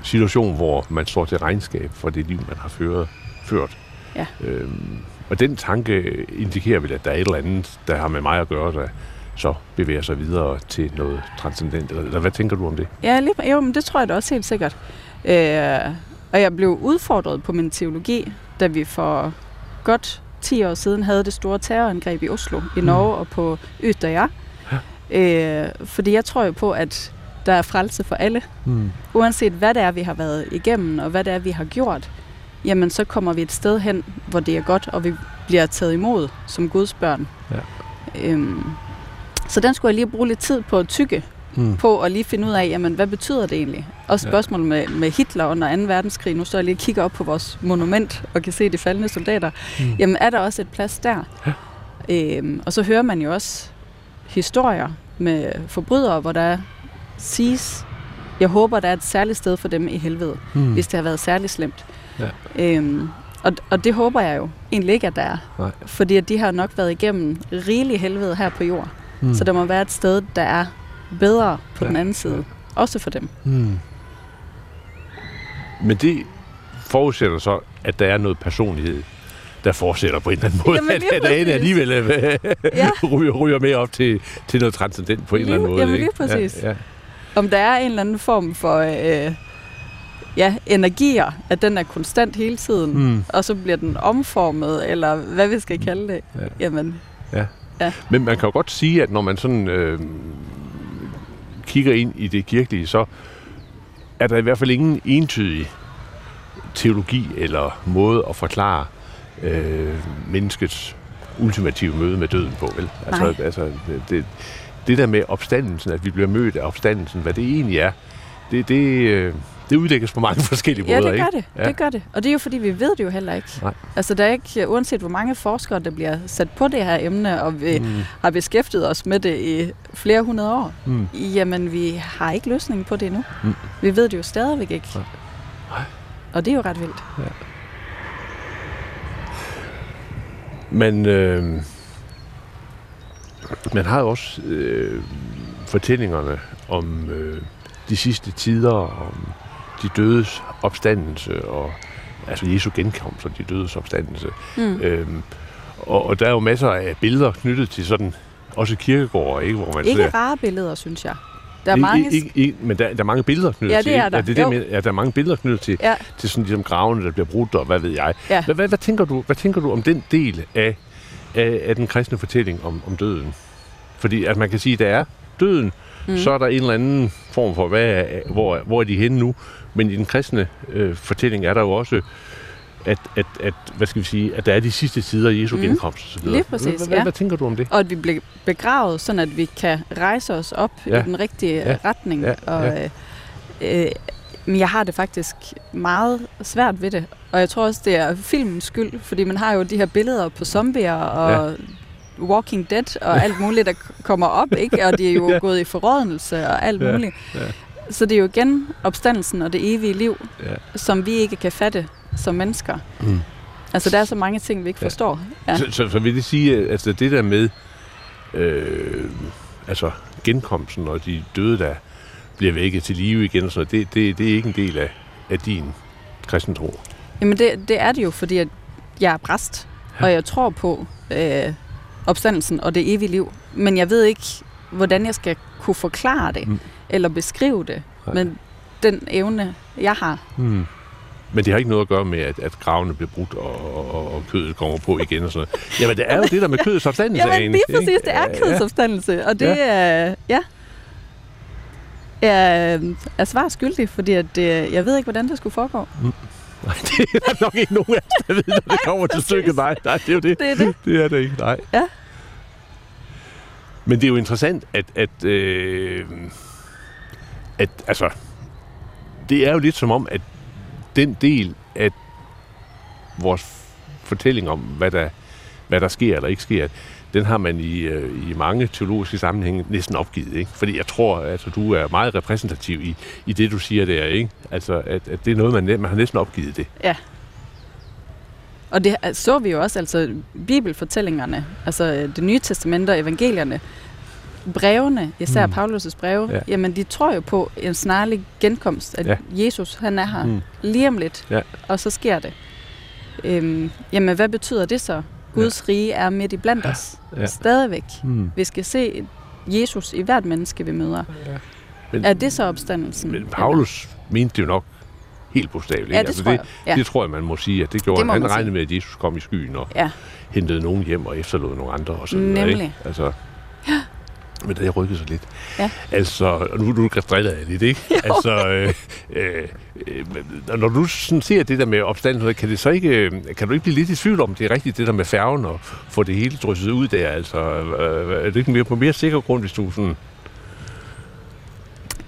S2: situation, hvor man står til regnskab for det liv, man har ført. ført.
S3: Ja.
S2: Øhm, og den tanke indikerer vel, at der er et eller andet, der har med mig at gøre, der så bevæger sig videre til noget transcendent. Eller, hvad tænker du om det?
S3: Ja, lige, jo, men det tror jeg da også helt sikkert. Øh, og jeg blev udfordret på min teologi, da vi for godt 10 år siden havde det store terrorangreb i Oslo, i Norge og på Ytterja. Øh, fordi jeg tror jo på, at der er frelse for alle.
S2: Mm.
S3: Uanset hvad det er, vi har været igennem, og hvad det er, vi har gjort, jamen så kommer vi et sted hen, hvor det er godt, og vi bliver taget imod som Guds børn.
S2: Ja.
S3: Øhm, så den skulle jeg lige bruge lidt tid på at tykke
S2: Mm.
S3: på at lige finde ud af, jamen, hvad betyder det egentlig? Og spørgsmålet med, med Hitler under 2. verdenskrig, nu står jeg lige og kigger op på vores monument og kan se de faldende soldater.
S2: Mm.
S3: Jamen, er der også et plads der? Øhm, og så hører man jo også historier med forbrydere, hvor der siges, jeg håber, der er et særligt sted for dem i helvede,
S2: Mm.
S3: hvis det har været særligt slemt.
S2: Ja.
S3: Øhm, og, og det håber jeg jo egentlig ikke, at der er.
S2: Nej.
S3: Fordi at de har nok været igennem rigelig helvede her på jord.
S2: Mm.
S3: Så der må være et sted, der er bedre på
S2: Ja,
S3: den anden side. Også for dem.
S2: Mm. Men det forudsætter så, at der er noget personlighed, der fortsætter på en eller anden måde.
S3: Jamen, [laughs]
S2: at,
S3: lige
S2: at der ene alligevel øh,
S3: Ja. [laughs]
S2: ryger, ryger med op til, til noget transcendent på en eller anden
S3: Lige-
S2: måde.
S3: jamen,
S2: ikke?
S3: lige præcis.
S2: Ja, ja.
S3: Om der er en eller anden form for øh, ja, energier, at den er konstant hele tiden,
S2: Mm.
S3: og så bliver den omformet, eller hvad vi skal kalde det.
S2: Ja.
S3: Jamen,
S2: Men man kan jo godt sige, at når man sådan øh, kigger ind i det kirkelige, så er der i hvert fald ingen entydig teologi eller måde at forklare øh, menneskets ultimative møde med døden på. Vel? Altså,
S3: Nej.
S2: altså det, det der med opstandelsen, at vi bliver mødt af opstandelsen, hvad det egentlig er, det, det, øh, det udlægges på mange [laughs] forskellige
S3: ja,
S2: måder.
S3: det gør
S2: ikke?
S3: det.
S2: Ja.
S3: det gør det. Og det er jo fordi, vi ved det jo heller ikke.
S2: Nej.
S3: Altså, der er ikke, uanset hvor mange forskere, der bliver sat på det her emne, og vi
S2: Mm,
S3: har beskæftiget os med det i flere hundrede år,
S2: mm.
S3: jamen, vi har ikke løsningen på det endnu.
S2: Mm.
S3: Vi ved det jo stadigvæk ikke.
S2: Nej. Nej.
S3: Og det er jo ret vildt.
S2: Men øh, man har jo også øh, fortællingerne om øh, de sidste tider, om de dødes opstandelse, og altså Jesu genkomst og de dødes opstandelse.
S3: Mm.
S2: Øh, og, og der er jo masser af billeder knyttet til sådan, også kirkegårde, ikke? Hvor man
S3: Ikke
S2: ser,
S3: rare billeder, synes jeg. Der er
S2: Ikke-
S3: mange...
S2: Ikke, ikke, men der, der er mange billeder knyttet
S3: Ja, det
S2: til.
S3: er der.
S2: Ja, det er med, ja, der er mange billeder knyttet til,
S3: Ja,
S2: til sådan ligesom gravene, der bliver brudt, og hvad ved jeg.
S3: Ja.
S2: Hvad, hvad, hvad, tænker du, hvad tænker du om den del af, af, af den kristne fortælling om, om døden? Fordi at man kan sige, at der er døden, mm. så er der en eller anden form for, hvad hvor, hvor er de henne nu? Men i den kristne øh, fortælling er der jo også, at, at, at, hvad skal vi sige, at der er de sidste sider af Jesu mm. genkomst og så videre.
S3: Lige præcis,
S2: hvad, hvad,
S3: ja.
S2: hvad tænker du om det?
S3: Og at vi bliver begravet, sådan at vi kan rejse os op
S2: Ja.
S3: i den rigtige
S2: Ja.
S3: retning.
S2: Ja,
S3: Og,
S2: ja.
S3: øh, øh, men jeg har det faktisk meget svært ved det. Og jeg tror også, det er filmens skyld, fordi man har jo de her billeder på zombier og ja. Walking Dead og alt muligt, der kommer op, ikke? Og de er jo
S2: Ja. [laughs]
S3: ja. gået i forrådnelse og alt
S2: Ja,
S3: muligt.
S2: ja.
S3: Så det er jo igen opstandelsen og det evige liv,
S2: Ja.
S3: som vi ikke kan fatte som mennesker.
S2: Mm.
S3: Altså, der er så mange ting, vi ikke
S2: Ja.
S3: forstår. Ja.
S2: Ja. Så, så, så vil det sige, at altså, det der med øh, altså, genkomsten og de døde, der bliver vækket til live igen, noget, det, det, det er ikke en del af, af din kristentro.
S3: Jamen det, det er det jo, fordi at jeg er præst, og jeg tror på øh, opstandelsen og det evige liv. Men jeg ved ikke, hvordan jeg skal kunne forklare det,
S2: Mm.
S3: Mm. eller beskrive det.
S2: Nej.
S3: Men den evne, jeg har.
S2: Hmm. Men det har ikke noget at gøre med, at, at gravene bliver brudt, og, og, og kødet kommer på igen og sådan noget. Jamen, det er jo det der med kødets [laughs] opstandelse.
S3: Jamen lige præcis,
S2: ikke?
S3: det er
S2: Ja,
S3: kødets opstandelse, og det er, ja, jeg er svar skyldig, fordi at det, jeg ved ikke, hvordan det skulle foregå. [laughs]
S2: Nej, det er der nok ikke nogen af os, der ved, når det kommer til stykket. Nej, nej, det er jo det.
S3: Det er det.
S2: Det er det ikke, nej.
S3: Ja.
S2: Men det er jo interessant, at, at, øh, at altså, det er jo lidt som om, at den del af vores fortælling om, hvad der, hvad der sker eller ikke sker, den har man i, øh, i mange teologiske sammenhænge næsten opgivet. Ikke? Fordi jeg tror, at altså, du er meget repræsentativ i, i det, du siger der. Ikke? Altså, at, at det er noget, man, man har næsten opgivet det. Ja.
S3: Og det øh, så vi jo også, altså bibelfortællingerne, altså øh, det nye testament og evangelierne, brevene, især
S2: Mm.
S3: mm. Paulus' breve,
S2: Ja.
S3: ja. jamen de tror jo på en snarlig genkomst, at
S2: Ja.
S3: ja. Jesus han er her
S2: Mm.
S3: mm. lige om lidt,
S2: Ja.
S3: og så sker det. Øhm, jamen hvad betyder det så? Guds ja. rige er midt i blandt os,
S2: Ja.
S3: ja. stadigvæk.
S2: Hmm.
S3: Vi skal se Jesus i hvert menneske, vi møder.
S2: Men,
S3: Er det så opstandelsen?
S2: men Paulus mente det jo nok helt bogstaveligt.
S3: Ja, det tror jeg. Ja.
S2: Det tror jeg, man må sige, at det gjorde
S3: Det
S2: han. Han regnede
S3: sige.
S2: med, at Jesus kom i skyen og
S3: Ja.
S2: hentede nogen hjem og efterlod nogle andre og så videre.
S3: Nemlig.
S2: Ikke? Altså, men det har rykket sig lidt.
S3: Ja.
S2: Altså, nu, nu driller jeg lidt, ikke? [laughs] Altså, øh, øh, øh, når du sådan ser det der med opstanden, kan, det så ikke, øh, kan du ikke blive lidt i tvivl om, det er rigtigt det der med færgen og få det hele drysset ud der? Altså, øh, er det ikke mere, på mere sikker grund, hvis du sådan...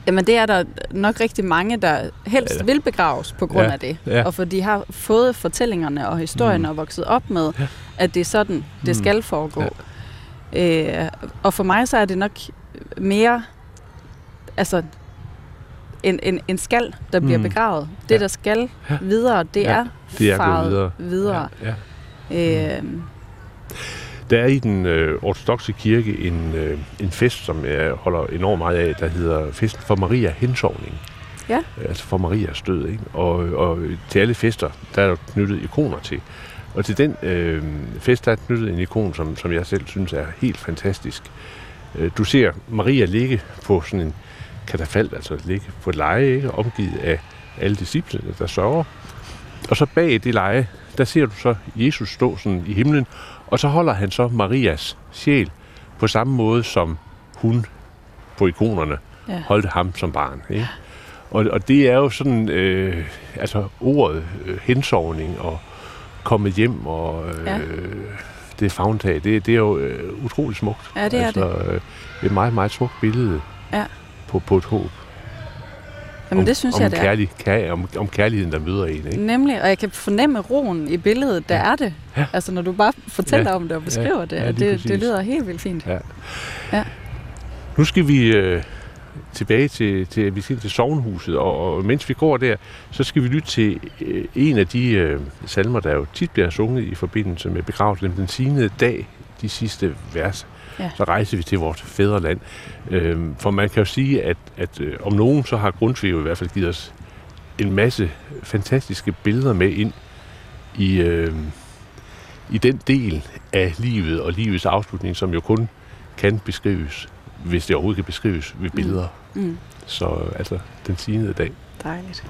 S3: Jamen det er der nok rigtig mange, der helst
S2: Ja.
S3: ja. vil begraves på grund
S2: Ja.
S3: af det.
S2: Ja.
S3: Og for de har fået fortællingerne og historien
S2: Mm.
S3: og vokset op med,
S2: Ja.
S3: at det er sådan, det
S2: Mm.
S3: skal foregå. Øh, og for mig så er det nok mere altså en, en, en skal, der bliver
S2: Mm.
S3: begravet. Det,
S2: Ja.
S3: der skal
S2: Ja.
S3: videre, det
S2: Ja.
S3: er
S2: Det er
S3: faret
S2: videre.
S3: videre.
S2: Ja, ja.
S3: Øh,
S2: Der er i den øh, ortodoxe kirke en, øh, en fest, som jeg holder enormt meget af, der hedder festen for Maria hensovning.
S3: Ja.
S2: Altså for Marias død, ikke? Og, og til alle fester, der er knyttet ikoner til. Og til den øh, fest, der er knyttet en ikon, som, som jeg selv synes er helt fantastisk. Øh, du ser Maria ligge på sådan en katafalt, altså ligge på et leje, ikke? omgivet af alle disciplene, der sørger. Og så bag det leje, der ser du så Jesus stå sådan i himlen, og så holder han så Marias sjæl på samme måde, som hun på ikonerne
S3: ja.
S2: holdt ham som barn. Ikke? Og, og det er jo sådan, øh, altså ordet øh, hensovning og komme hjem og øh,
S3: Ja.
S2: det fagntag, det, det er jo øh, utroligt smukt.
S3: Ja, det er
S2: altså, det. Øh, et meget, meget smukt billede
S3: Ja.
S2: på, på et håb.
S3: Jamen
S2: om,
S3: det synes
S2: om,
S3: jeg, det er.
S2: kærlig, kær, om, om kærligheden, der møder en. Ikke?
S3: Nemlig, og jeg kan fornemme roen i billedet, der
S2: Ja.
S3: er det.
S2: Ja.
S3: Altså når du bare fortæller
S2: Ja.
S3: om det og beskriver det,
S2: Ja,
S3: og
S2: lige
S3: det,
S2: præcis.
S3: det lyder helt vildt fint.
S2: Nu skal vi øh, tilbage til, til, vi skal til sovnhuset, og, og mens vi går der, så skal vi lytte til øh, en af de øh, salmer, der jo tit bliver sunget i forbindelse med begravelsen, den signede dag, de sidste vers.
S3: Ja.
S2: Så rejser vi til vores fædreland. Øh, for man kan jo sige, at, at øh, om nogen, så har Grundtvig jo i hvert fald givet os en masse fantastiske billeder med ind i, øh, i den del af livet og livets afslutning, som jo kun kan beskrives, hvis det overhovedet kan beskrives ved billeder.
S3: Mm.
S2: Så altså, den signede dag.
S3: Dejligt.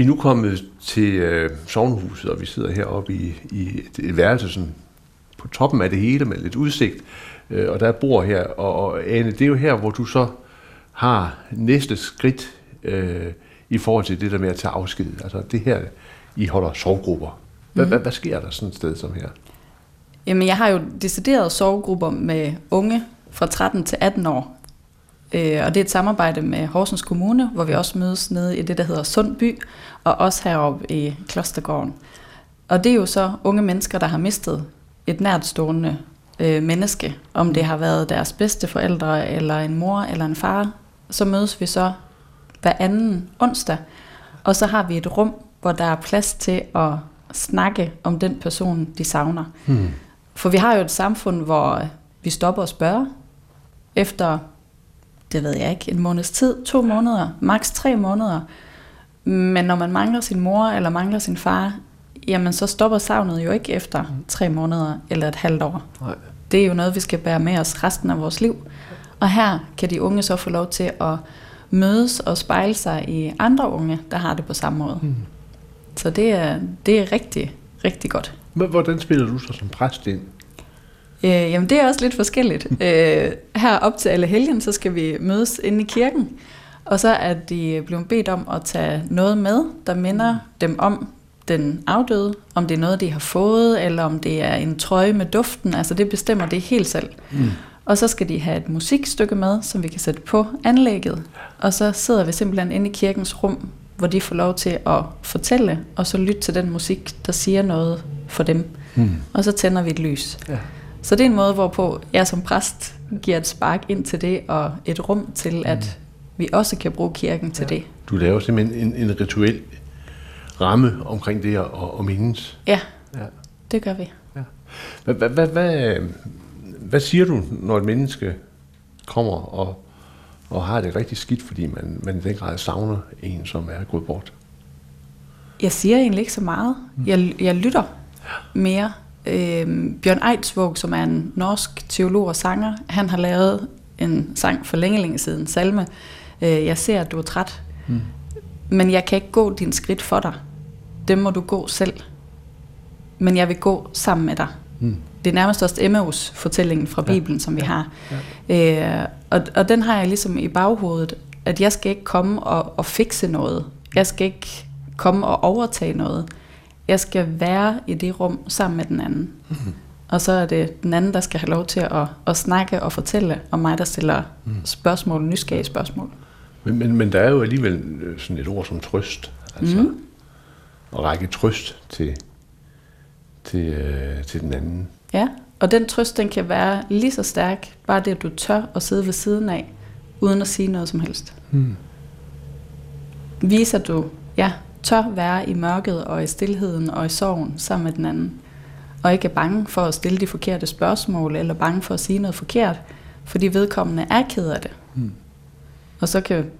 S2: Vi er nu kommet til øh, sovnehuset, og vi sidder heroppe i, i et, et værelse sådan, på toppen af det hele med lidt udsigt. Øh, og der er bord her, og, og Ane, det er jo her, hvor du så har næste skridt øh, i forhold til det der med at tage afsked. Altså det her, I holder sovgrupper. Hvad, mm. hvad, hvad sker der sådan et sted som her?
S3: Jamen, jeg har jo deciderede sovegrupper med unge fra 13 til 18 år. Øh, og det er et samarbejde med Horsens Kommune, hvor vi også mødes nede i det, der hedder Sundby, og også heroppe i Klostergården. Og det er jo så unge mennesker, der har mistet et nærtstående øh, menneske, om det har været deres bedste forældre, eller en mor, eller en far. Så mødes vi så hver anden onsdag, og så har vi et rum, hvor der er plads til at snakke om den person, de savner. Hmm. For vi har jo et samfund, hvor vi stopper og spørger efter det ved jeg ikke, en måneds tid, to måneder, maks tre måneder. Men når man mangler sin mor eller mangler sin far, jamen så stopper savnet jo ikke efter tre måneder eller et halvt år. Nej. Det er jo noget, vi skal bære med os resten af vores liv. Og her kan de unge så få lov til at mødes og spejle sig i andre unge, der har det på samme måde. Mm. Så det er, det er rigtig, rigtig godt.
S2: Hvordan spiller du så som præst ind?
S3: Øh, jamen det er også lidt forskelligt. [laughs] øh, her op til alle helgen, så skal vi mødes inde i kirken, og så er de blevet bedt om at tage noget med, der minder dem om den afdøde, om det er noget, de har fået, eller om det er en trøje med duften, altså det bestemmer det helt selv. Mm. Og så skal de have et musikstykke med, som vi kan sætte på anlægget, og så sidder vi simpelthen inde i kirkens rum, hvor de får lov til at fortælle, og så lytte til den musik, der siger noget for dem. Mm. Og så tænder vi et lys. Ja. Så det er en måde, hvorpå jeg som præst giver et spark ind til det, og et rum til, at mm. vi også kan bruge kirken til ja. det.
S2: Du laver simpelthen en, en rituel ramme omkring det at, at mindes.
S3: Ja, ja, det gør vi. Ja.
S2: Hvad, hvad, hvad, hvad, hvad siger du, når et menneske kommer og, og har det rigtig skidt, fordi man, man i den grad savner en, som er gået bort?
S3: Jeg siger egentlig ikke så meget. Jeg, jeg lytter mere. Øhm, Bjørn Eidsvåg, som er en norsk teolog og sanger, han har lavet en sang for længe, længe siden, Salme. Øh, jeg ser, at du er træt, mm. men jeg kan ikke gå din skridt for dig. Det må du gå selv. Men jeg vil gå sammen med dig. Mm. Det er nærmest også Emmaus fortællingen fra Bibelen, ja. som vi har. Ja. Øh, og, og den har jeg ligesom i baghovedet, at jeg skal ikke komme og, og fikse noget. Jeg skal ikke komme og overtage noget. Jeg skal være i det rum sammen med den anden. Mm-hmm. Og så er det den anden, der skal have lov til at, at snakke og fortælle, og mig, der stiller mm. spørgsmål, nysgerrige spørgsmål.
S2: Men, men, men der er jo alligevel øh, sådan et ord som trøst. Altså mm. at række trøst til, til, øh, til den anden.
S3: Ja, og den trøst, den kan være lige så stærk, bare det, at du tør at sidde ved siden af, uden at sige noget som helst. Mm. Viser du, ja, tør være i mørket og i stillheden og i sorgen sammen med den anden. Og ikke er bange for at stille de forkerte spørgsmål, eller bange for at sige noget forkert, fordi vedkommende er ked af det. Mm. Og så kan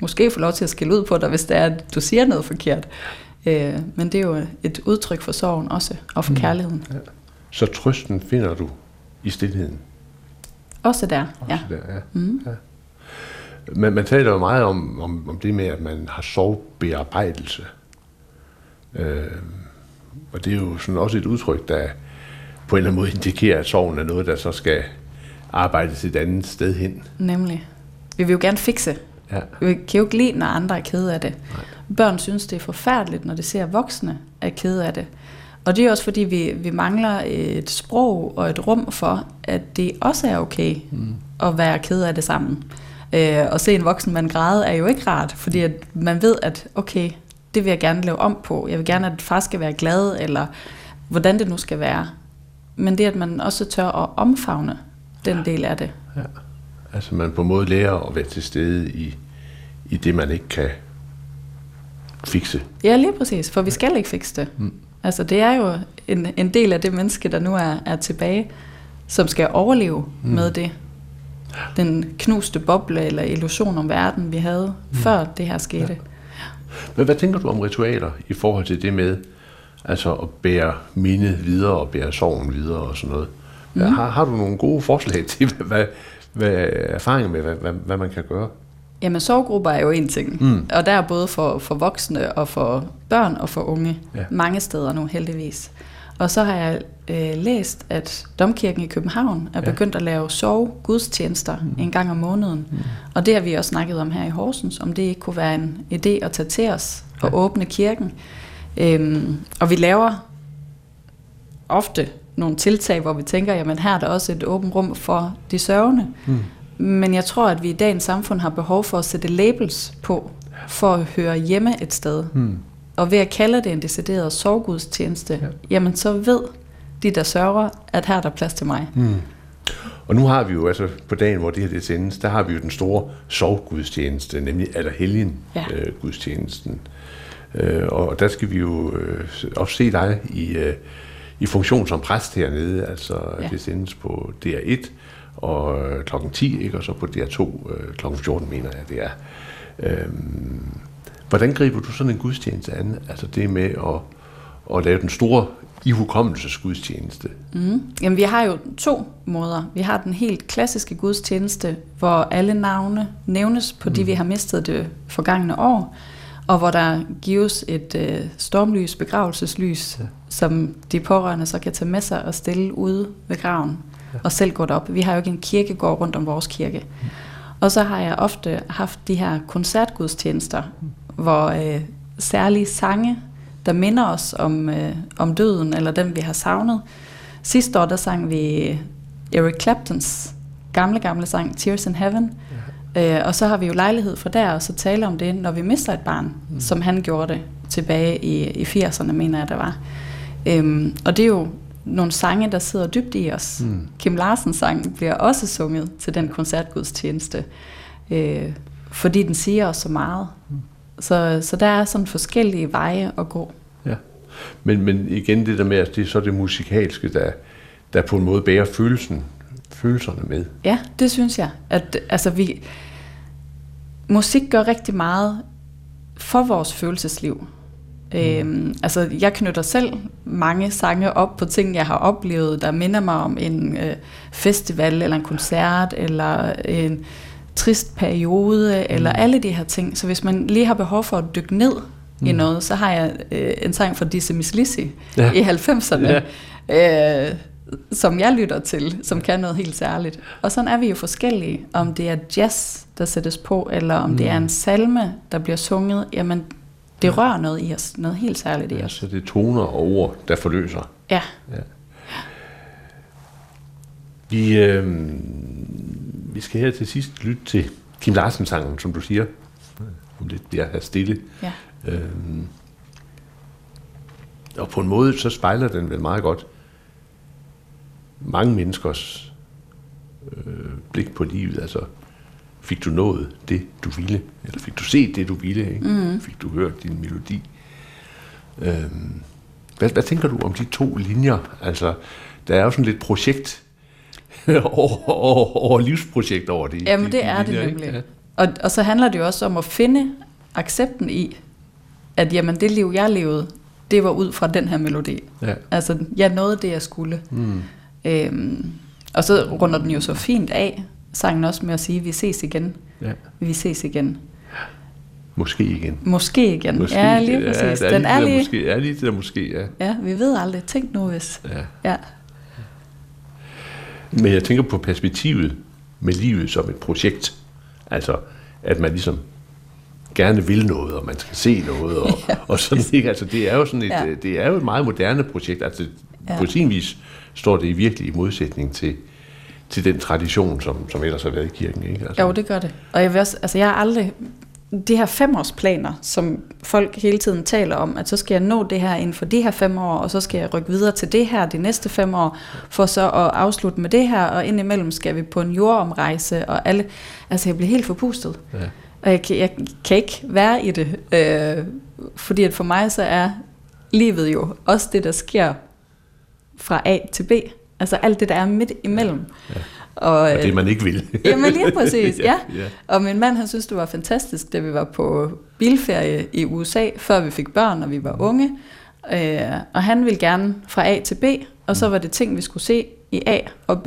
S3: måske få lov til at skille ud på dig, hvis det er, at du siger noget forkert. Øh, men det er jo et udtryk for sorgen også, og for mm. kærligheden. Ja.
S2: Så trøsten finder du i stillheden?
S3: Også der,
S2: også ja. Der, ja. Mm. ja. Men man taler jo meget om, om, om det med, at man har sovebearbejdelse. Øh, og det er jo sådan også et udtryk, der på en eller anden måde indikerer, at sorgen er noget, der så skal arbejdes et andet sted hen.
S3: Nemlig. Vi vil jo gerne fikse. Ja. Vi kan jo ikke lide, når andre er kede af det. Nej. Børn synes, det er forfærdeligt, når de ser voksne er kede af det. Og det er også fordi, vi, vi mangler et sprog og et rum for, at det også er okay mm. at være ked af det sammen. Øh, og se en voksen mand græde er jo ikke rart, fordi at man ved, at okay, det vil jeg gerne lave om på. Jeg vil gerne, at far skal være glad, eller hvordan det nu skal være. Men det, at man også tør at omfavne den ja. del af det. Ja.
S2: Altså man på en måde lærer at være til stede i, i det, man ikke kan fikse.
S3: Ja, lige præcis, for vi skal ikke fikse det. Mm. Altså det er jo en, en del af det menneske, der nu er, er tilbage, som skal overleve mm. med det. Den knuste boble eller illusion om verden, vi havde, mm. før det her skete. Ja.
S2: Men hvad tænker du om ritualer i forhold til det med altså at bære mindet videre og bære sorgen videre og sådan noget? Mm. Har, har du nogle gode forslag til, [laughs] hvad, hvad erfaringer med, hvad, hvad, hvad man kan gøre?
S3: Jamen, sovegrupper er jo en ting, mm. og der er både for, for voksne og for børn og for unge ja. mange steder nu, heldigvis. Og så har jeg øh, læst, at Domkirken i København er ja. begyndt at lave sove gudstjenester mm. en gang om måneden. Mm. Og det har vi også snakket om her i Horsens, om det ikke kunne være en idé at tage til os og ja. åbne kirken. Øhm, og vi laver ofte nogle tiltag, hvor vi tænker, jamen her er der også et åbent rum for de sørgende. Mm. Men jeg tror, at vi i dagens samfund har behov for at sætte labels på, for at høre hjemme et sted. Mm. Og ved at kalde det en decideret sovgudstjeneste, ja. jamen så ved de, der sørger, at her er der plads til mig. Mm.
S2: Og nu har vi jo, altså på dagen, hvor det her det sendes, der har vi jo den store sovgudstjeneste, nemlig Allerhelgen ja. øh, gudstjenesten. Øh, og der skal vi jo øh, også se dig i, øh, i funktion som præst hernede, altså ja. det sendes på DR1 og øh, klokken 10, ikke? og så på DR2 øh, klokken 14, mener jeg, det er. Øh, Hvordan griber du sådan en gudstjeneste an? Altså det med at, at lave den store ihukommelsesgudstjeneste?
S3: Mm. Jamen vi har jo to måder. Vi har den helt klassiske gudstjeneste, hvor alle navne nævnes på de, mm. vi har mistet det forgangne år, og hvor der gives et øh, stormlys, begravelseslys, ja. som de pårørende så kan tage med sig og stille ude ved graven, ja. og selv gå op. Vi har jo ikke en kirkegård rundt om vores kirke. Mm. Og så har jeg ofte haft de her koncertgudstjenester, mm hvor øh, særlige sange, der minder os om, øh, om døden, eller dem vi har savnet. Sidste år, der sang vi Eric Claptons gamle, gamle sang, Tears in Heaven. Ja. Øh, og så har vi jo lejlighed for der, og så tale om det, når vi mister et barn, mm. som han gjorde det tilbage i, i 80'erne, mener jeg, der var. Øhm, og det er jo nogle sange, der sidder dybt i os. Mm. Kim Larsens sang bliver også sunget til den koncertgudstjeneste, øh, fordi den siger os så meget. Mm. Så, så der er sådan forskellige veje at gå.
S2: Ja, men, men igen det der med, at det er så det musikalske, der, der på en måde bærer følelsen, følelserne med.
S3: Ja, det synes jeg. At, altså, vi, musik gør rigtig meget for vores følelsesliv. Mm. Øhm, altså, jeg knytter selv mange sange op på ting, jeg har oplevet, der minder mig om en øh, festival, eller en koncert, eller en trist periode, mm. eller alle de her ting. Så hvis man lige har behov for at dykke ned mm. i noget, så har jeg øh, en sang fra Dizzy Miss Lizzy ja. i 90'erne. Ja. Øh, som jeg lytter til, som kan noget helt særligt. Og sådan er vi jo forskellige. Om det er jazz, der sættes på, eller om mm. det er en salme, der bliver sunget, jamen det rører noget i os, noget helt særligt i os. Ja,
S2: så det er toner og ord, der forløser.
S3: Ja. ja.
S2: Vi, øh, vi skal her til sidst lytte til Kim Larsen-sangen, som du siger. Om lidt bliver her stille.
S3: Ja. Øhm,
S2: og på en måde, så spejler den vel meget godt mange menneskers øh, blik på livet. Altså, fik du nået det, du ville? Eller fik du set det, du ville? Ikke? Mm. Fik du hørt din melodi? Øhm, hvad, hvad tænker du om de to linjer? Altså, der er jo sådan lidt projekt [laughs] over, over, over livsprojekt over det.
S3: Jamen, de, det er linjer, det nemlig. Ja. Og, og så handler det jo også om at finde accepten i, at jamen, det liv, jeg levede, det var ud fra den her melodi. Ja. Altså, jeg nåede det, jeg skulle. Mm. Øhm, og så runder den jo så fint af, sangen også med at sige, vi ses igen. Ja. Vi ses igen.
S2: Måske igen.
S3: Måske igen. Måske, ja, lige præcis. Ja,
S2: er den lige er lige... Måske, er lige det der måske, ja.
S3: Ja, vi ved aldrig. Tænk nu, hvis... Ja. ja.
S2: Men jeg tænker på perspektivet med livet som et projekt. Altså, at man ligesom gerne vil noget, og man skal se noget, og, [laughs] ja. og sådan, ikke? Altså, det er jo sådan et, ja. det er jo et meget moderne projekt. Altså, ja. på sin vis står det i virkelig i modsætning til, til den tradition, som, som ellers har været i kirken. Ikke?
S3: Altså. Jo, det gør det. Og jeg, vil også, altså, jeg har aldrig... De her femårsplaner, som folk hele tiden taler om, at så skal jeg nå det her inden for de her fem år, og så skal jeg rykke videre til det her de næste fem år, for så at afslutte med det her, og indimellem skal vi på en jordomrejse, og alle... Altså, jeg bliver helt forpustet. Ja. Og jeg, jeg kan ikke være i det, øh, fordi at for mig så er livet jo også det, der sker fra A til B. Altså alt det, der er midt imellem. Ja.
S2: Og, og det man ikke vil. [laughs]
S3: jamen lige præcis, [laughs] ja. ja. Og min mand, han synes, det var fantastisk, da vi var på bilferie i USA, før vi fik børn, og vi var unge. Øh, og han ville gerne fra A til B, og så var det ting, vi skulle se i A og B.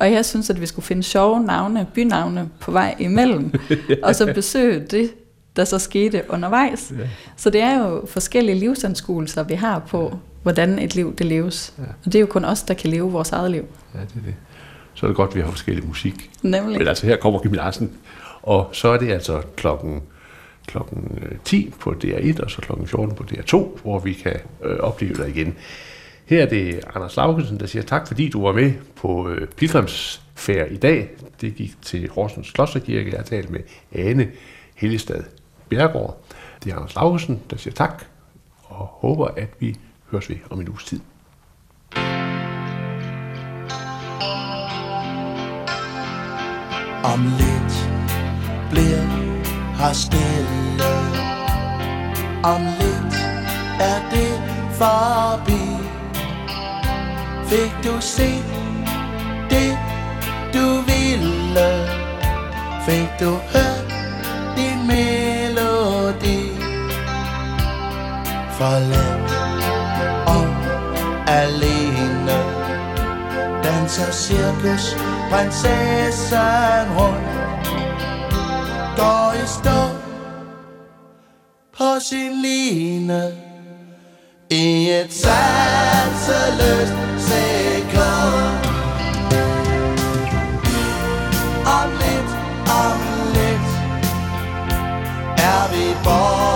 S3: Og jeg synes, at vi skulle finde sjove navne, bynavne på vej imellem, [laughs] og så besøge det, der så skete undervejs. Ja. Så det er jo forskellige livsanskuelser, vi har på, hvordan et liv det leves. Ja. Og det er jo kun os, der kan leve vores eget liv.
S2: Ja, det er det. Så er det godt, at vi har forskellig musik.
S3: Nemlig.
S2: Men altså, her kommer Kim Larsen, og så er det altså klokken, klokken 10 øh, på DR1, og så klokken 14 på DR2, hvor vi kan øh, opleve dig igen. Her er det Anders Laugesen, der siger tak, fordi du var med på øh, Pilgrimsfærd i dag. Det gik til Horsens Klosterkirke. Jeg har talt med Ane Hellestad Bjergård. Det er Anders Laugesen, der siger tak, og håber, at vi høres vi om en uges tid.
S1: Om lidt bliver her stille. Om lidt er det forbi. Fik du se det du ville? Fik du hørt din melodi? Forladt alene. Danser cirkus prinsessen rundt Går i stå på sin line I et sanseløst sekund Om lidt, om lidt Er vi borte.